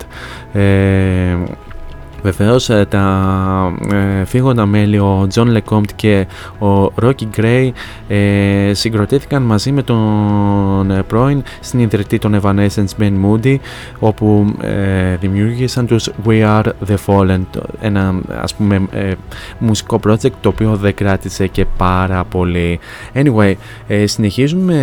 Ε, Βεβαίως ε, τα ε, φύγοντα μέλη ο John LeCompte και ο Rocky Gray ε, συγκροτήθηκαν μαζί με τον ε, πρώην συνειδητή των Evanescence Ben Moody όπου ε, δημιούργησαν τους We Are The Fallen το- ένα ας πούμε ε, μουσικό project το οποίο δεν κράτησε και πάρα πολύ. Anyway ε, συνεχίζουμε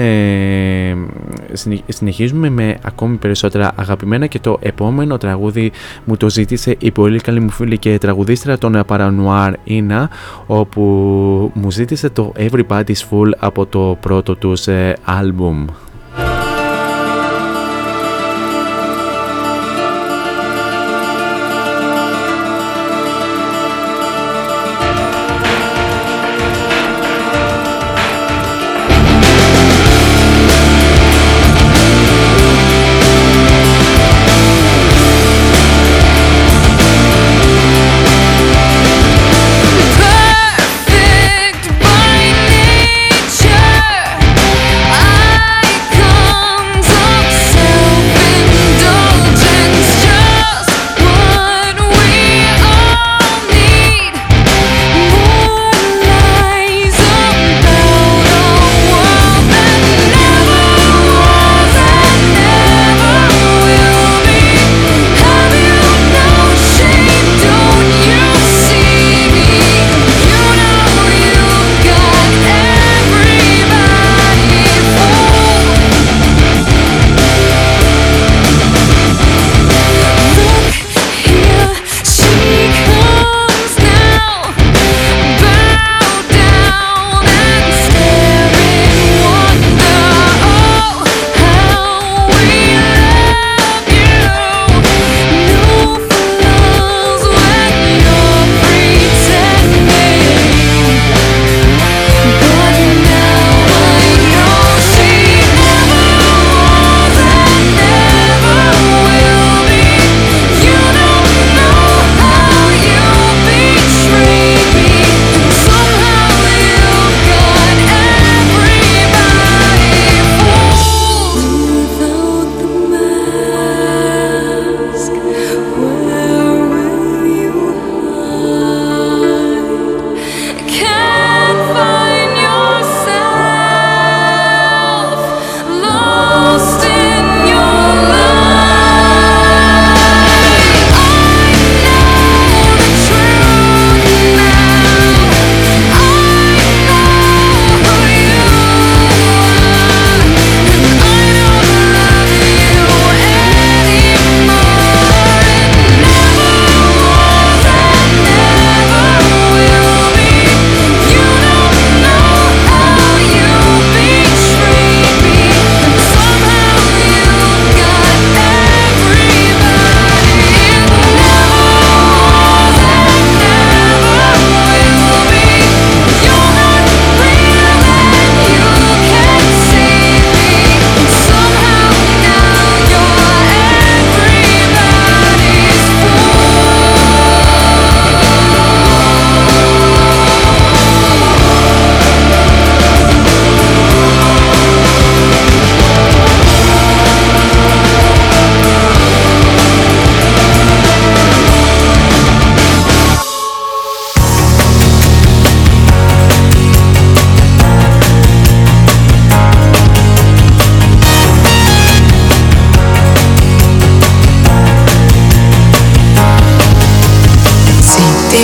συνε- συνεχίζουμε με ακόμη περισσότερα αγαπημένα και το επόμενο τραγούδι μου το ζήτησε η πολύ καλή μου φίλη και τραγουδίστρια των Paranoir Ina όπου μου ζήτησε το Everybody's Full από το πρώτο τους ε, άλμπουμ.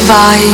survive.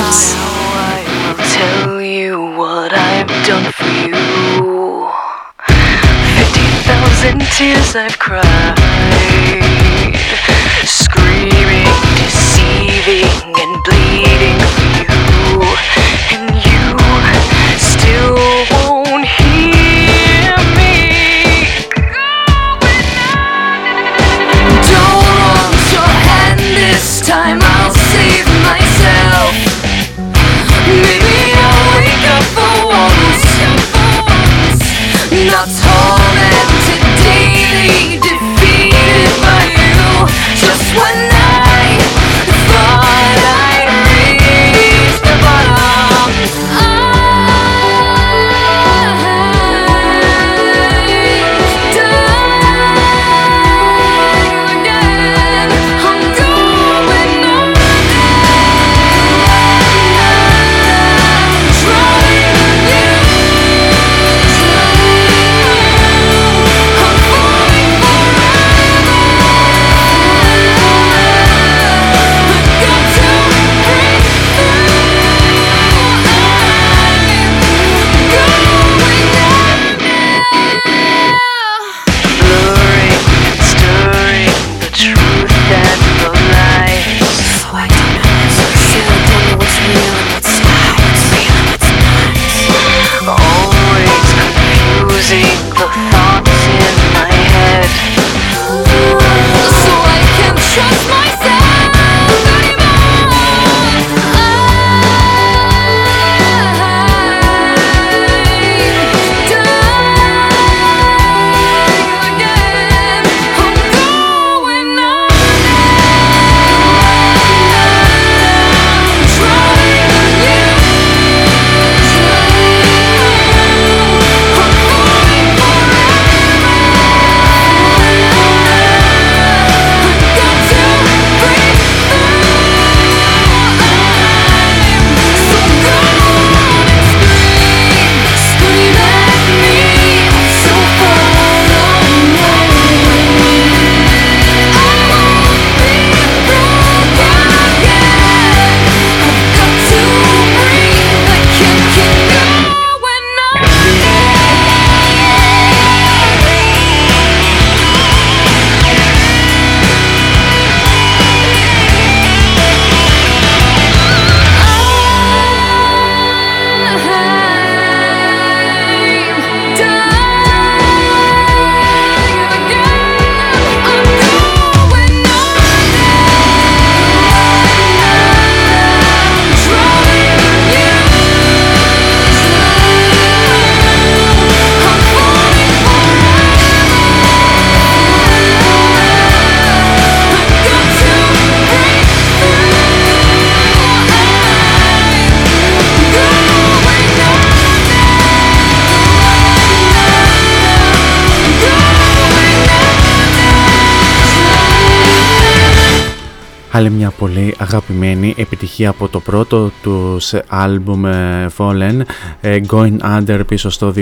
Αγαπημένη επιτυχία από το πρώτο τους άλμπουμ ε, Fallen ε, Going Under πίσω στο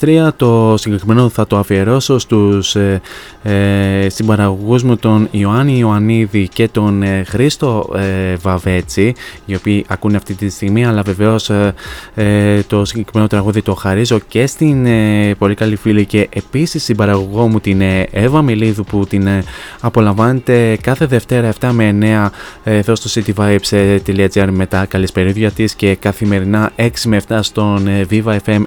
2003 το συγκεκριμένο θα το αφιερώσω στους ε, ε, συμπαραγωγούς μου τον Ιωάννη Ιωαννίδη και τον ε, Χρήστο ε, Βαβέτσι οι οποίοι ακούνε αυτή τη στιγμή αλλά βεβαίως ε, ε, το συγκεκριμένο τραγούδι το χαρίζω και στην ε, πολύ καλή φίλη και επίσης συμπαραγωγό μου την ε, Εύα Μιλίδου που την ε, απολαμβάνετε κάθε Δευτέρα 7 με 9 ε, εδώ στο cityvibes.gr με τα καλησπερίδια της και καθημερινά 6 με 7 στον ε, Viva FM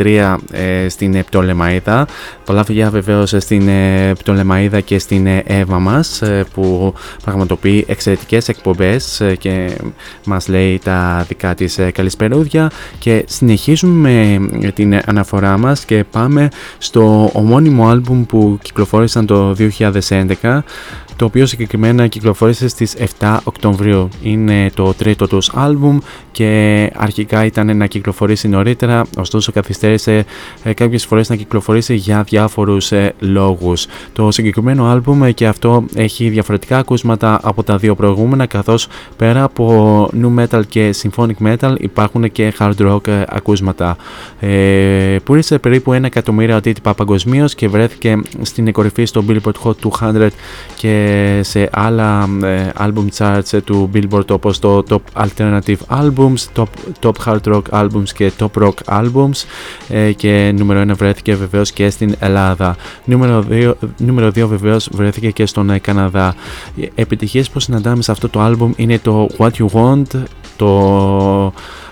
95,3 ε, στην Πτολεμαίδα. Πολλά φιλιά βεβαίως στην ε, Πτολεμαίδα και στην ε, Εύα μας ε, που πραγματοποιεί εξαιρετικές εκπομπές ε, και μας λέει τα δικά της ε, καλησπερούδια και συνεχίζουμε με την αναφορά μας και πάμε στο ομώνυμο άλμπουμ που κυκλοφόρησαν το 2011 το οποίο συγκεκριμένα κυκλοφόρησε στις 7 Οκτωβρίου. Είναι το τρίτο τους άλμπουμ και αρχικά ήταν να κυκλοφορήσει νωρίτερα, ωστόσο καθυστέρησε ε, κάποιες φορές να κυκλοφορήσει για διάφορους ε, λόγους. Το συγκεκριμένο άλμπουμ ε, και αυτό έχει διαφορετικά ακούσματα από τα δύο προηγούμενα καθώς πέρα από nu metal και symphonic metal υπάρχουν και hard rock ε, ακούσματα. Ε, πούλησε περίπου ένα εκατομμύριο αντίτυπα παγκοσμίως και βρέθηκε στην κορυφή στο Billboard Hot 200 και και σε άλλα ε, album charts του Billboard όπως το Top Alternative Albums, Top, Top Hard Rock Albums και Top Rock Albums ε, και νούμερο 1 βρέθηκε βεβαίως και στην Ελλάδα. Νούμερο 2, νούμερο 2 βεβαίως βρέθηκε και στον ε, Καναδά. Επιτυχίες που συναντάμε σε αυτό το album είναι το What You Want, το ε,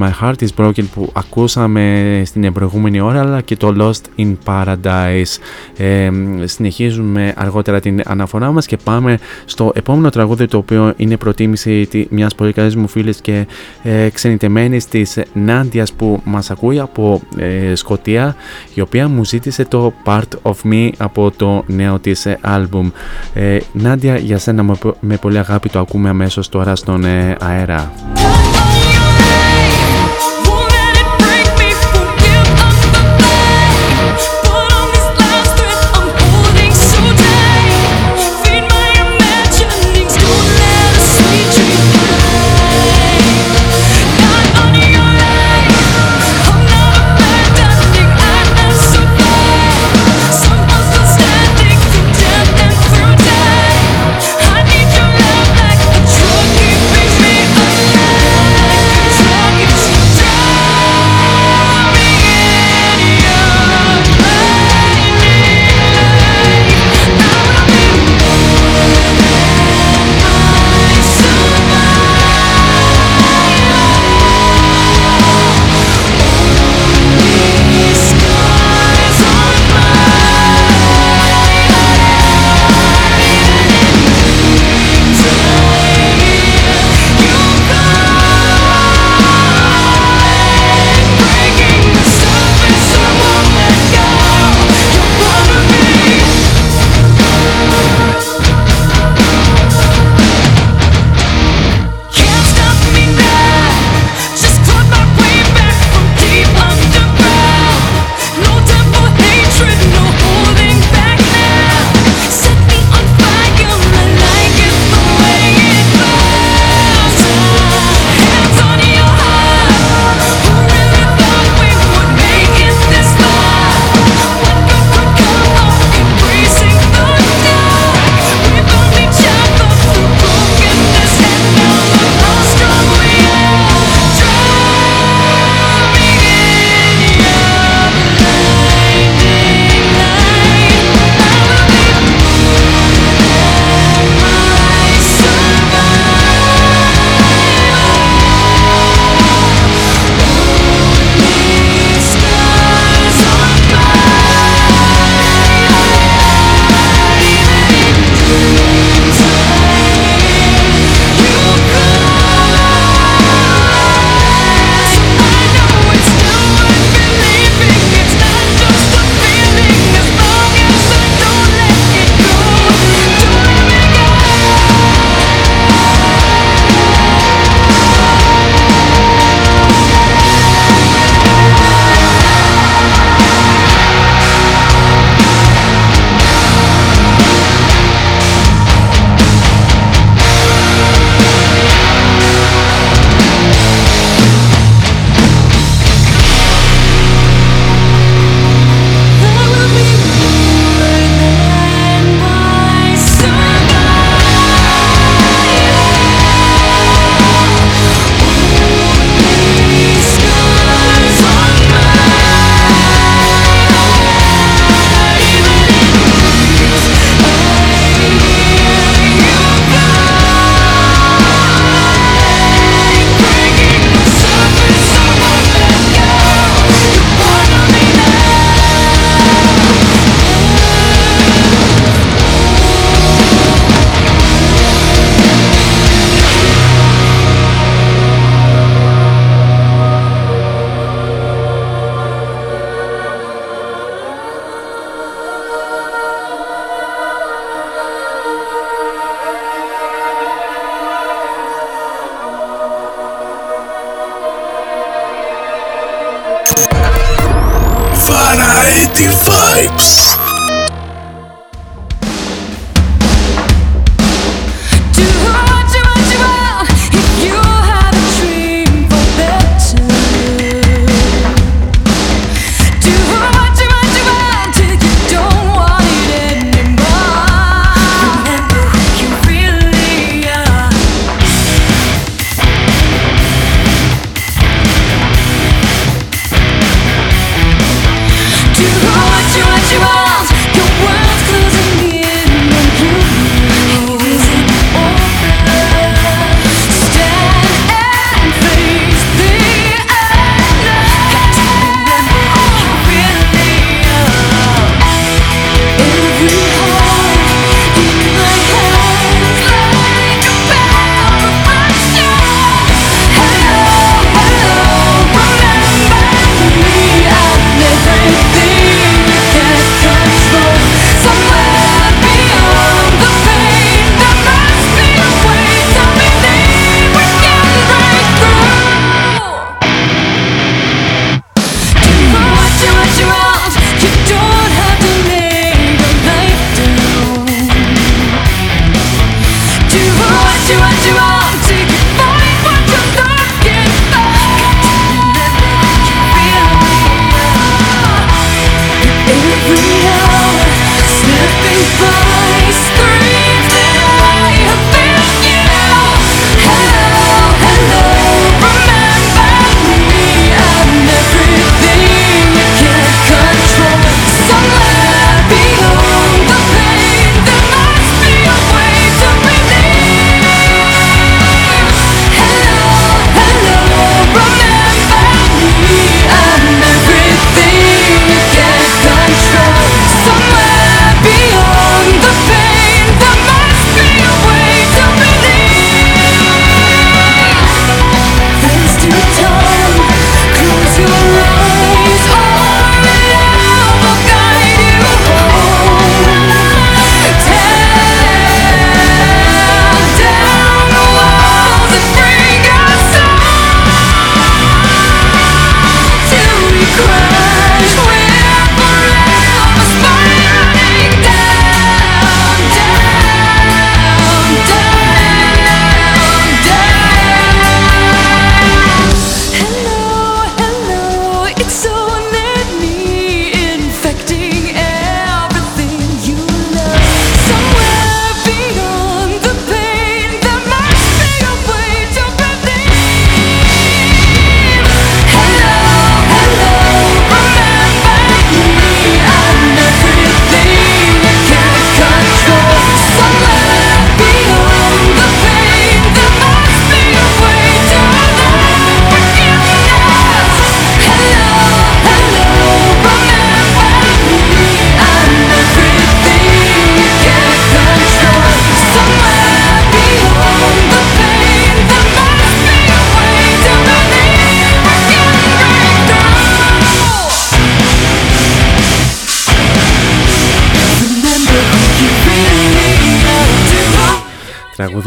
My Heart is Broken που ακούσαμε στην προηγούμενη ώρα αλλά και το Lost in Paradise. Ε, συνεχίζουμε αργότερα την αναφορά μας και πάμε στο επόμενο τραγούδι το οποίο είναι προτίμηση μιας πολύ καλής μου φίλης και ε, ξενιτεμένης της Νάντιας που μας ακούει από ε, Σκοτία η οποία μου ζήτησε το Part of Me από το νέο της άλμπουμ. Ε, Νάντια για σένα με, με πολύ αγάπη το ακούμε αμέσως τώρα στον ε, αέρα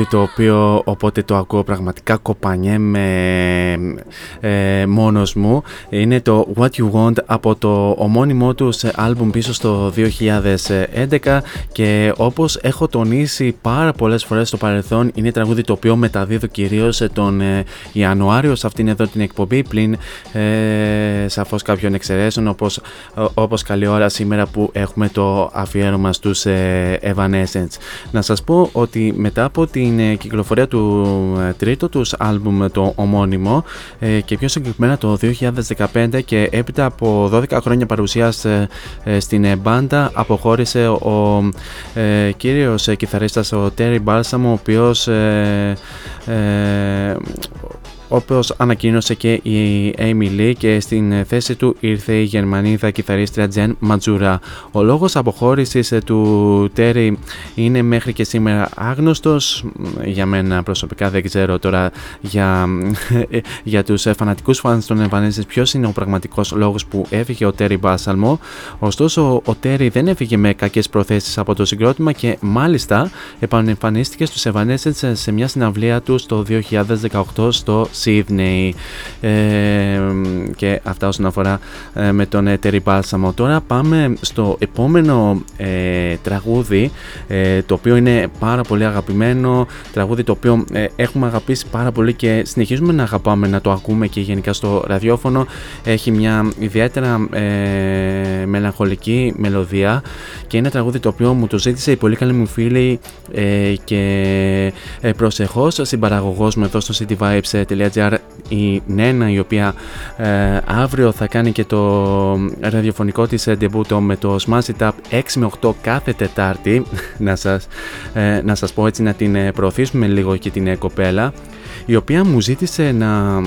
το οποίο όποτε το ακούω πραγματικά κοπανιέμαι ε, μόνος μου είναι το What You Want από το ομώνυμό του σε άλμπουμ πίσω στο 2011 και όπως έχω τονίσει πάρα πολλές φορές στο παρελθόν είναι τραγούδι το οποίο μεταδίδω κυρίως τον ε, Ιανουάριο σε αυτήν εδώ την εκπομπή πλην ε, σαφώς κάποιων εξαιρέσεων όπως, ο- όπως καλή ώρα σήμερα που έχουμε το αφιέρωμα στους ε, Evanescence. Να σας πω ότι μετά από την ε, κυκλοφορία του ε, τρίτου τους άλμπουμ το ομώνυμο ε, και πιο συγκεκριμένα το 2015 και έπειτα από 12 χρόνια παρουσίας ε, ε, στην ε, μπάντα αποχώρησε ο ε, κύριος ε, κιθαρίστας ο Terry Balsam ο οποίος ε, ε, όπως ανακοίνωσε και η Amy Lee και στην θέση του ήρθε η Γερμανίδα κιθαρίστρια Jen Majura. Ο λόγος αποχώρησης ε, του Terry είναι μέχρι και σήμερα άγνωστος. Για μένα προσωπικά δεν ξέρω τώρα για, για τους ε, φανατικούς φανς των Evanescence ποιος είναι ο πραγματικός λόγος που έφυγε ο Terry Balsamo. Ωστόσο ο Terry δεν έφυγε με κακές προθέσεις από το συγκρότημα και μάλιστα επανεμφανίστηκε στους Evanescence σε μια συναυλία του το 2018 στο Sydney ε, και αυτά όσον αφορά ε, με τον ε, Terry Balsamo. Τώρα πάμε στο επόμενο ε, τραγούδι ε, το οποίο είναι πάρα πολύ αγαπημένο τραγούδι το οποίο ε, έχουμε αγαπήσει πάρα πολύ και συνεχίζουμε να αγαπάμε να το ακούμε και γενικά στο ραδιόφωνο έχει μια ιδιαίτερα ε, μελαγχολική μελωδία και είναι ένα τραγούδι το οποίο μου το ζήτησε η πολύ καλή μου φίλη ε, και ε, προσεχώς συμπαραγωγός μου εδώ στο cityvibes.gr η Νένα η οποία ε, αύριο θα κάνει και το ραδιοφωνικό της ε, ντεμπούτο με το Smash It Up 6 με 8 κάθε Τετάρτη να σας, ε, να σας πω έτσι να την ε, προωθήσουμε λίγο και την ε, κοπέλα η οποία μου ζήτησε να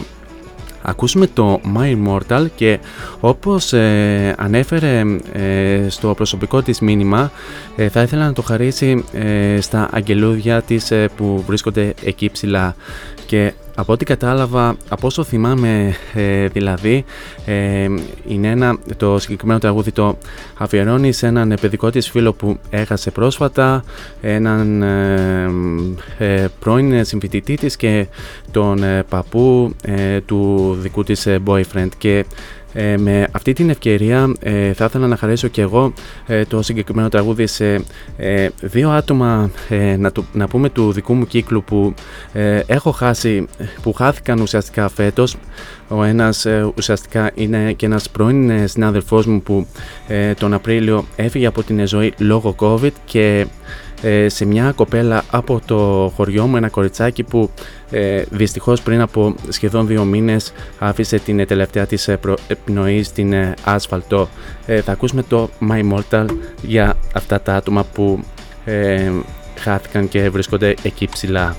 ακούσουμε το My Immortal και όπως ε, ανέφερε ε, στο προσωπικό της μήνυμα ε, θα ήθελα να το χαρίσει ε, στα αγγελούδια της ε, που βρίσκονται εκεί ψηλά. Και από ό,τι κατάλαβα, από όσο θυμάμαι ε, δηλαδή, ε, είναι ένα, το συγκεκριμένο τραγούδι το αφιερώνει σε έναν ε, παιδικό της φίλο που έχασε πρόσφατα, έναν ε, ε, πρώην συμφοιτητή της και τον ε, παππού ε, του δικού της ε, boyfriend. Και ε, με αυτή την ευκαιρία ε, θα ήθελα να χαρίσω και εγώ ε, το συγκεκριμένο τραγούδι σε ε, δύο άτομα να, πούμε του δικού μου κύκλου που έχω χάσει, που χάθηκαν ουσιαστικά φέτος. Ο ένας ουσιαστικά είναι και ένας πρώην συνάδελφός μου που τον Απρίλιο έφυγε από την ζωή λόγω COVID και ε, σε μια κοπέλα από το χωριό μου, ένα κοριτσάκι που ε, δυστυχώς πριν από σχεδόν δύο μήνες άφησε την ε, τελευταία της επινοή στην άσφαλτο. Θα ακούσουμε το My Mortal για αυτά τα άτομα που χάθηκαν και βρίσκονται εκεί ψηλά.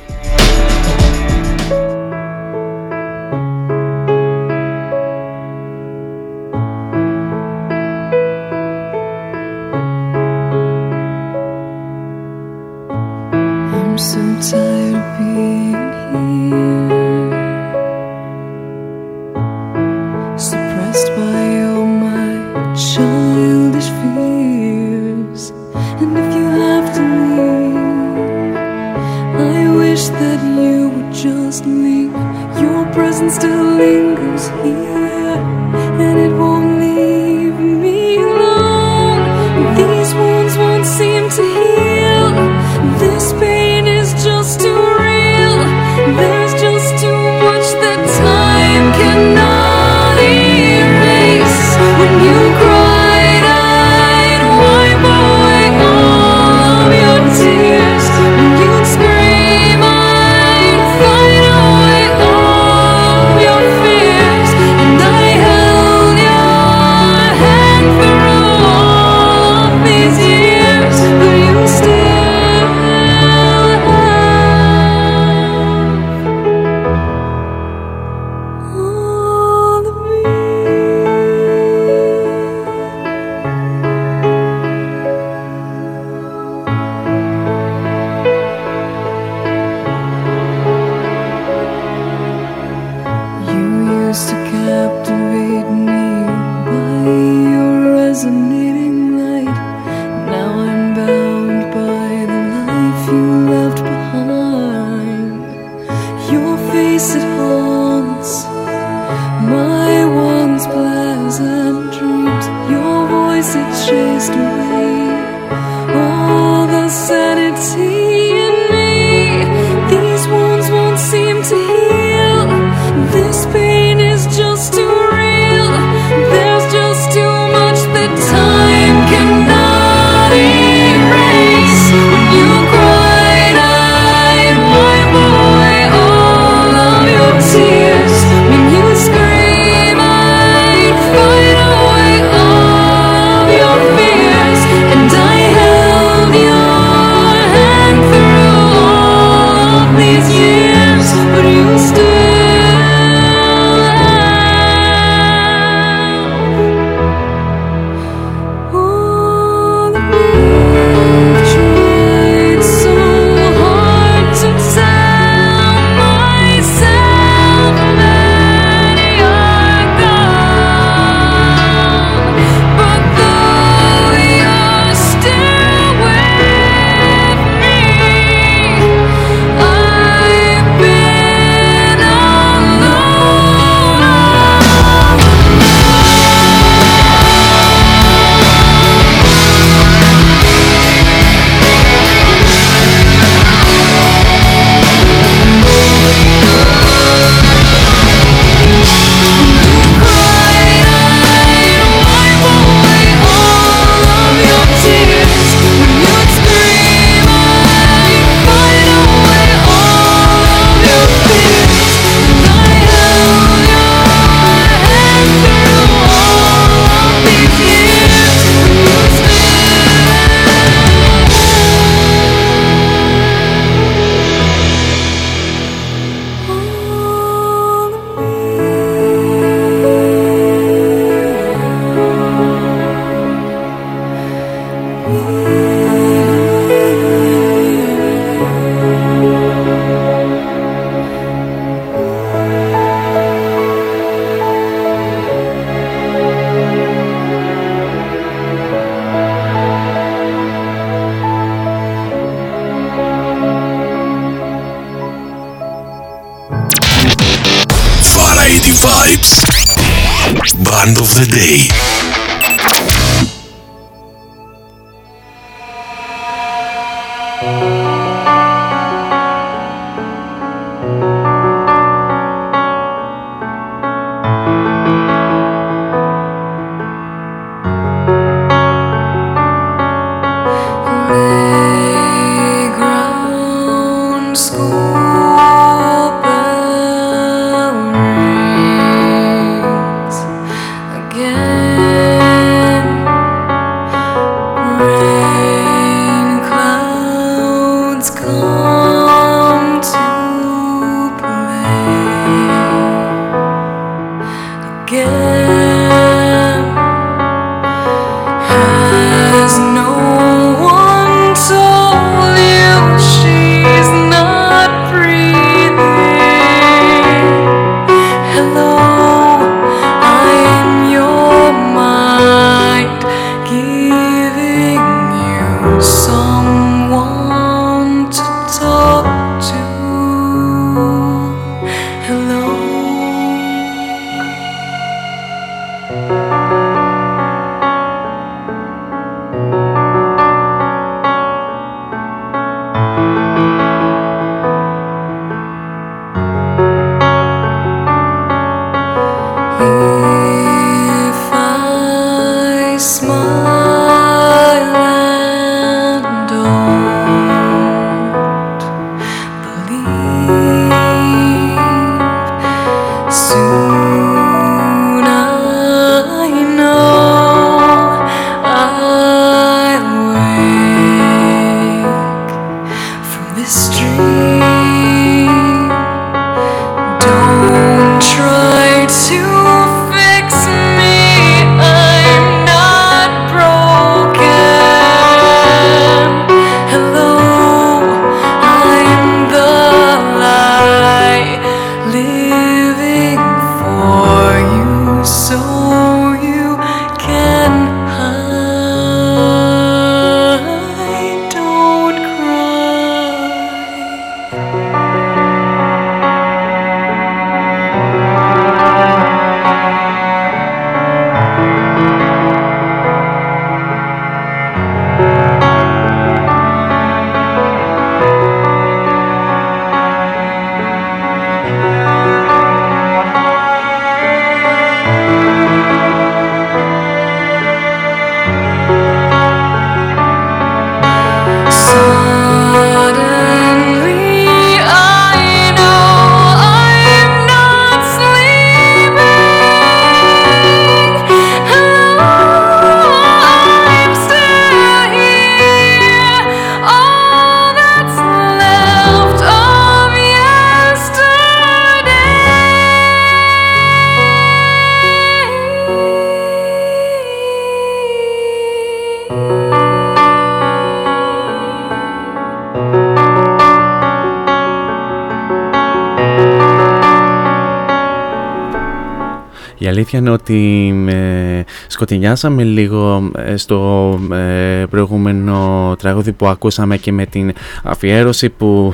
Ότι ε, σκοτεινιάσαμε λίγο ε, στο ε, προηγούμενο τραγούδι που ακούσαμε και με την αφιέρωση που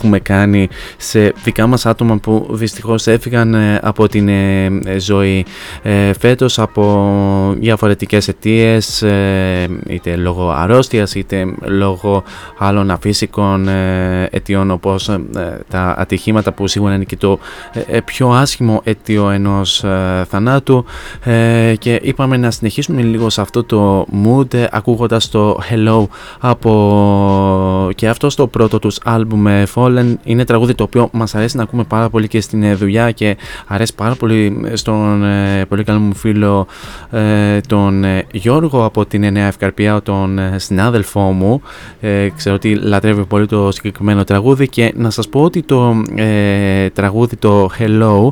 έχουμε κάνει σε δικά μας άτομα που δυστυχώς έφυγαν ε, από την ε, ε, ζωή ε, φέτος από διαφορετικές αιτίες ε, είτε λόγω αρρώστιας είτε λόγω άλλων αφύσικων ε, αιτιών όπως ε, τα ατυχήματα που σίγουρα είναι και το ε, ε, πιο άσχημο αίτιο ενός ε, θανάτου. Ε, και είπαμε να συνεχίσουμε λίγο σε αυτό το mood ε, ακούγοντας το Hello από και αυτό στο πρώτο τους άλμπουμ ε, Fallen είναι τραγούδι το οποίο μας αρέσει να ακούμε πάρα πολύ και στην ε, δουλειά και αρέσει πάρα πολύ στον ε, πολύ καλό μου φίλο ε, τον ε, Γιώργο από την Νέα Ευκαρπία τον ε, συνάδελφό μου. Ε, ξέρω ότι λατρεύει πολύ το συγκεκριμένο τραγούδι και να σας πω ότι το ε, τραγούδι το Hello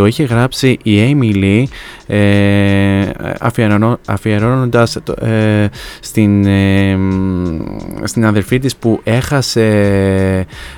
το είχε γράψει η Amy Lee ε, αφιερώνω- αφιερώνοντας το, ε, στην, ε, μ, στην αδερφή της που έχασε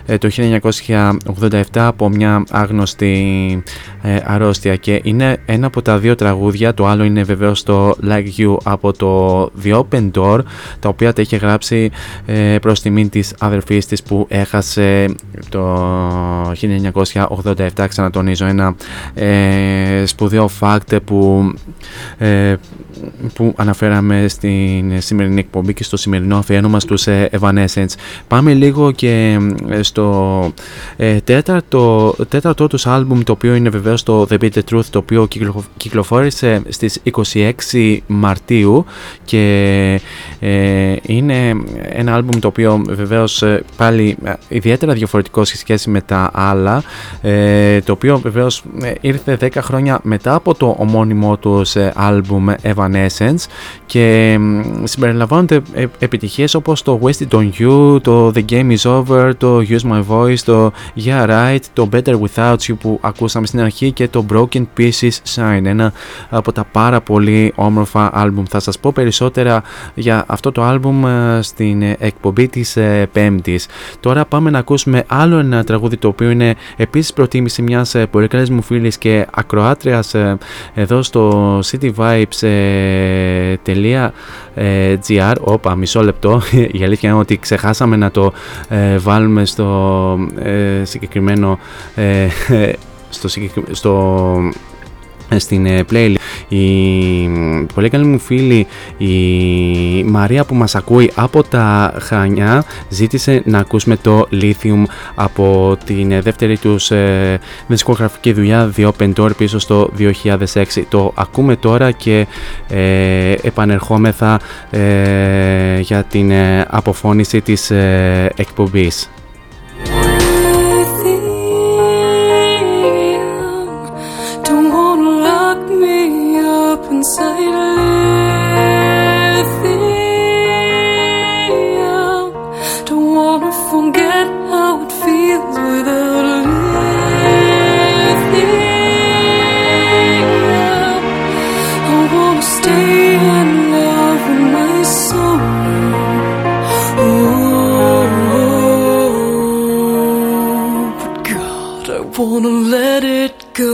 ε, το 1987 από μια άγνωστη ε, αρρώστια. Και είναι ένα από τα δύο τραγούδια, το άλλο είναι βεβαίως το Like You από το The Open Door τα οποία τα είχε γράψει ε, προς τιμήν της αδερφής της που έχασε το 1987 ξανατονίζω ένα ε, σπουδαίο fact που ε, που αναφέραμε στην σημερινή εκπομπή και στο σημερινό αφιέρωμα στους ε, Evanescence. Πάμε λίγο και ε, στο ε, τέταρτο, τέταρτο τους άλμπουμ το οποίο είναι βεβαίως το The Beat The Truth το οποίο κυκλοφόρησε στις 26 Μαρτίου και είναι ένα άλμπουμ το οποίο βεβαίως πάλι ιδιαίτερα διαφορετικό σε σχέση με τα άλλα το οποίο βεβαίως ήρθε 10 χρόνια μετά από το ομώνυμό τους άλμπουμ Evanescence και συμπεριλαμβάνονται ε, επιτυχίες όπως το Wasted on You, το The Game is Over, το Use My Voice, το Yeah Right, το Better Without You που ακούσαμε στην αρχή και το Broken Pieces Sign, ένα από τα πάρα πολύ όμορφα άλμπουμ. Θα σας πω περισσότερα για αυτό το άλμπουμ ε, στην εκπομπή της ε, Πέμπτης. Τώρα πάμε να ακούσουμε άλλο ένα τραγούδι το οποίο είναι επίσης προτίμηση μιας πολύ καλής μου φίλης και ακροάτριας εδώ στο City Vibes .gr Όπα, μισό λεπτό. Η αλήθεια είναι ότι ξεχάσαμε να το ε, βάλουμε στο ε, συγκεκριμένο ε, στο, στο στην ε, playlist. Η πολύ καλή μου φίλη η Μαρία που μας ακούει από τα Χανιά ζήτησε να ακούσουμε το Lithium από την ε, δεύτερη τους ε, δισκογραφική δουλειά The Open Door πίσω στο 2006. Το ακούμε τώρα και ε, επανερχόμεθα ε, για την ε, αποφώνηση της εκπομπής. inside lithium. Don't wanna forget how it feels without lithium. I wanna stay in love with my soul. But God, I wanna let it go.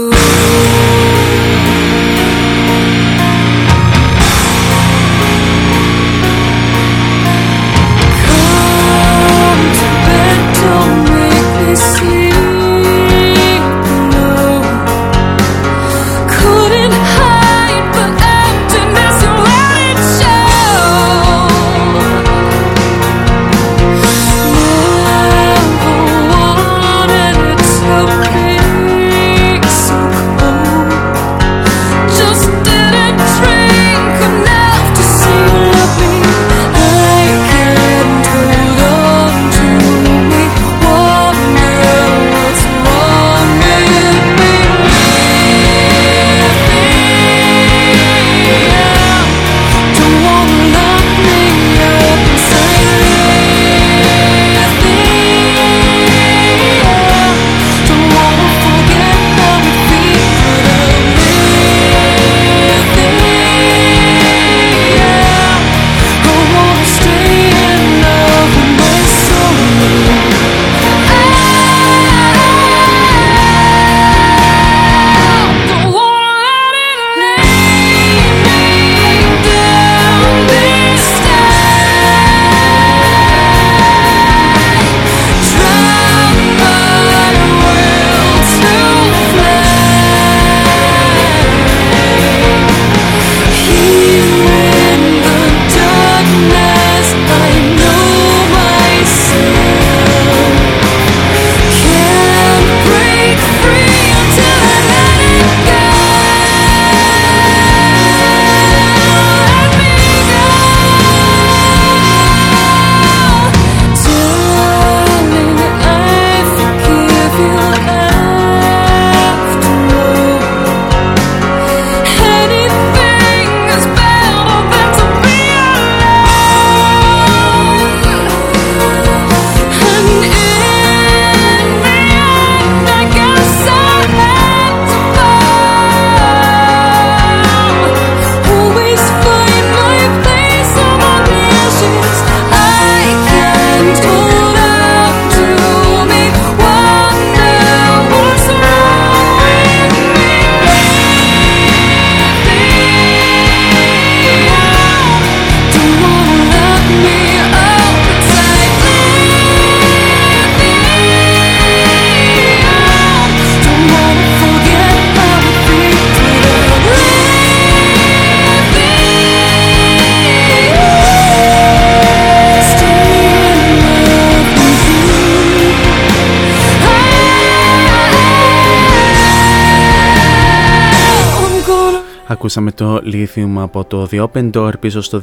Ακούσαμε το Lithium από το The Open Door πίσω στο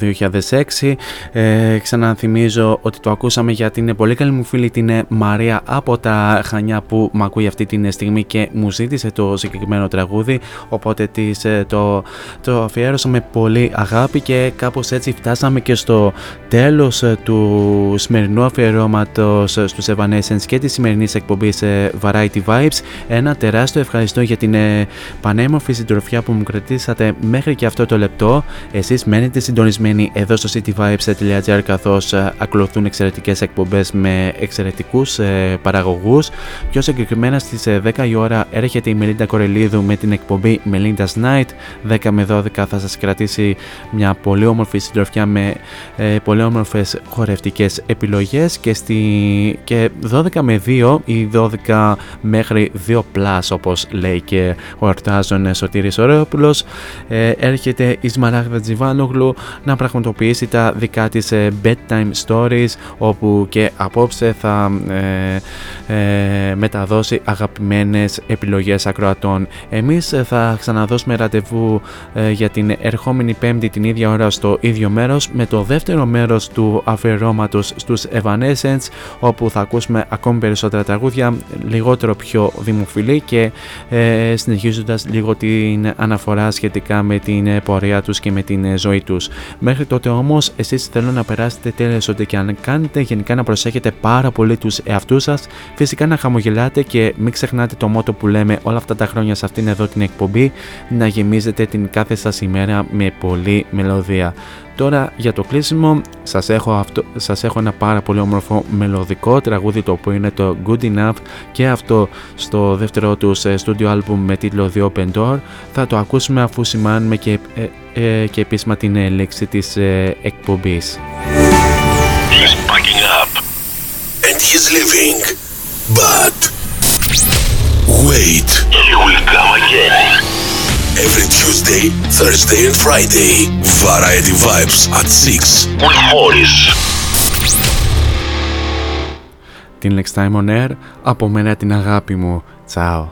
2006. Ε, ξαναθυμίζω ότι το ακούσαμε γιατί είναι πολύ καλή μου φίλη την Μαρία από τα Χανιά που με ακούει αυτή τη στιγμή και μου ζήτησε το συγκεκριμένο τραγούδι οπότε της, ε, το, το αφιέρωσα με πολύ αγάπη και κάπως έτσι φτάσαμε και στο τέλος ε, του σημερινού αφιερώματος ε, στους Evanescence και της σημερινής εκπομπής Variety Vibes. Ένα τεράστιο ευχαριστώ για την πανέμορφη συντροφιά που μου κρατήσατε μέχρι και αυτό το λεπτό. Εσείς μένετε συντονισμένοι εδώ στο cityvibes.gr καθώς ε, ακολουθούν εξαιρετικές εκπομπές με εξαιρετικούς ε, παραγωγούς. Πιο συγκεκριμένα στις 10 ε, η ώρα έρχεται η Μελίντα Κορελίδου με την εκπομπή Melinda's Night. 10 με 12 θα σας κρατήσει μια πολύ όμορφη συντροφιά με ε, πολύ όμορφες χορευτικές επιλογές και, στη, και 12 με 2 ή 12 μέχρι 2 plus όπως λέει και ο Ορτάζον Σωτήρης Ωραίοπουλος ε, έρχεται η Σμαράγδα Τζιβάνογλου να πραγματοποιήσει τα δικά της ε, bedtime stories όπου και απόψε θα ε, μεταδώσει αγαπημένες επιλογές ακροατών. Εμείς θα ξαναδώσουμε ραντεβού για την ερχόμενη πέμπτη την ίδια ώρα στο ίδιο μέρος με το δεύτερο μέρος του αφιερώματος στους Evanescence όπου θα ακούσουμε ακόμη περισσότερα τραγούδια λιγότερο πιο δημοφιλή και ε, συνεχίζοντας λίγο την αναφορά σχετικά σχετικά με την ε, πορεία τους και με την ε, ζωή τους. Μέχρι τότε όμως εσείς θέλω να περάσετε τέλος ό,τι και αν κάνετε, γενικά να προσέχετε πάρα πολύ τους εαυτούς σας, φυσικά να χαμογελάτε και μην ξεχνάτε το μότο που λέμε όλα αυτά τα χρόνια σε αυτήν εδώ την εκπομπή, να γεμίζετε την κάθε σας ημέρα με πολλή μελωδία. Τώρα για το κλείσιμο σας έχω, αυτό, σας έχω ένα πάρα πολύ όμορφο μελωδικό τραγούδι το οποίο είναι το Good Enough και αυτό στο δεύτερο τους studio album με τίτλο The Open Door θα το ακούσουμε αφού σημάνουμε και, ε, ε, και επίσημα την λέξη της ε, εκπομπής. He's packing up and he's leaving. But wait. He will come again. Every Tuesday, Thursday and Friday. Variety Vibes at 6 with Morris. Την Lex Time on Air, από μένα την αγάπη μου. Τσάω.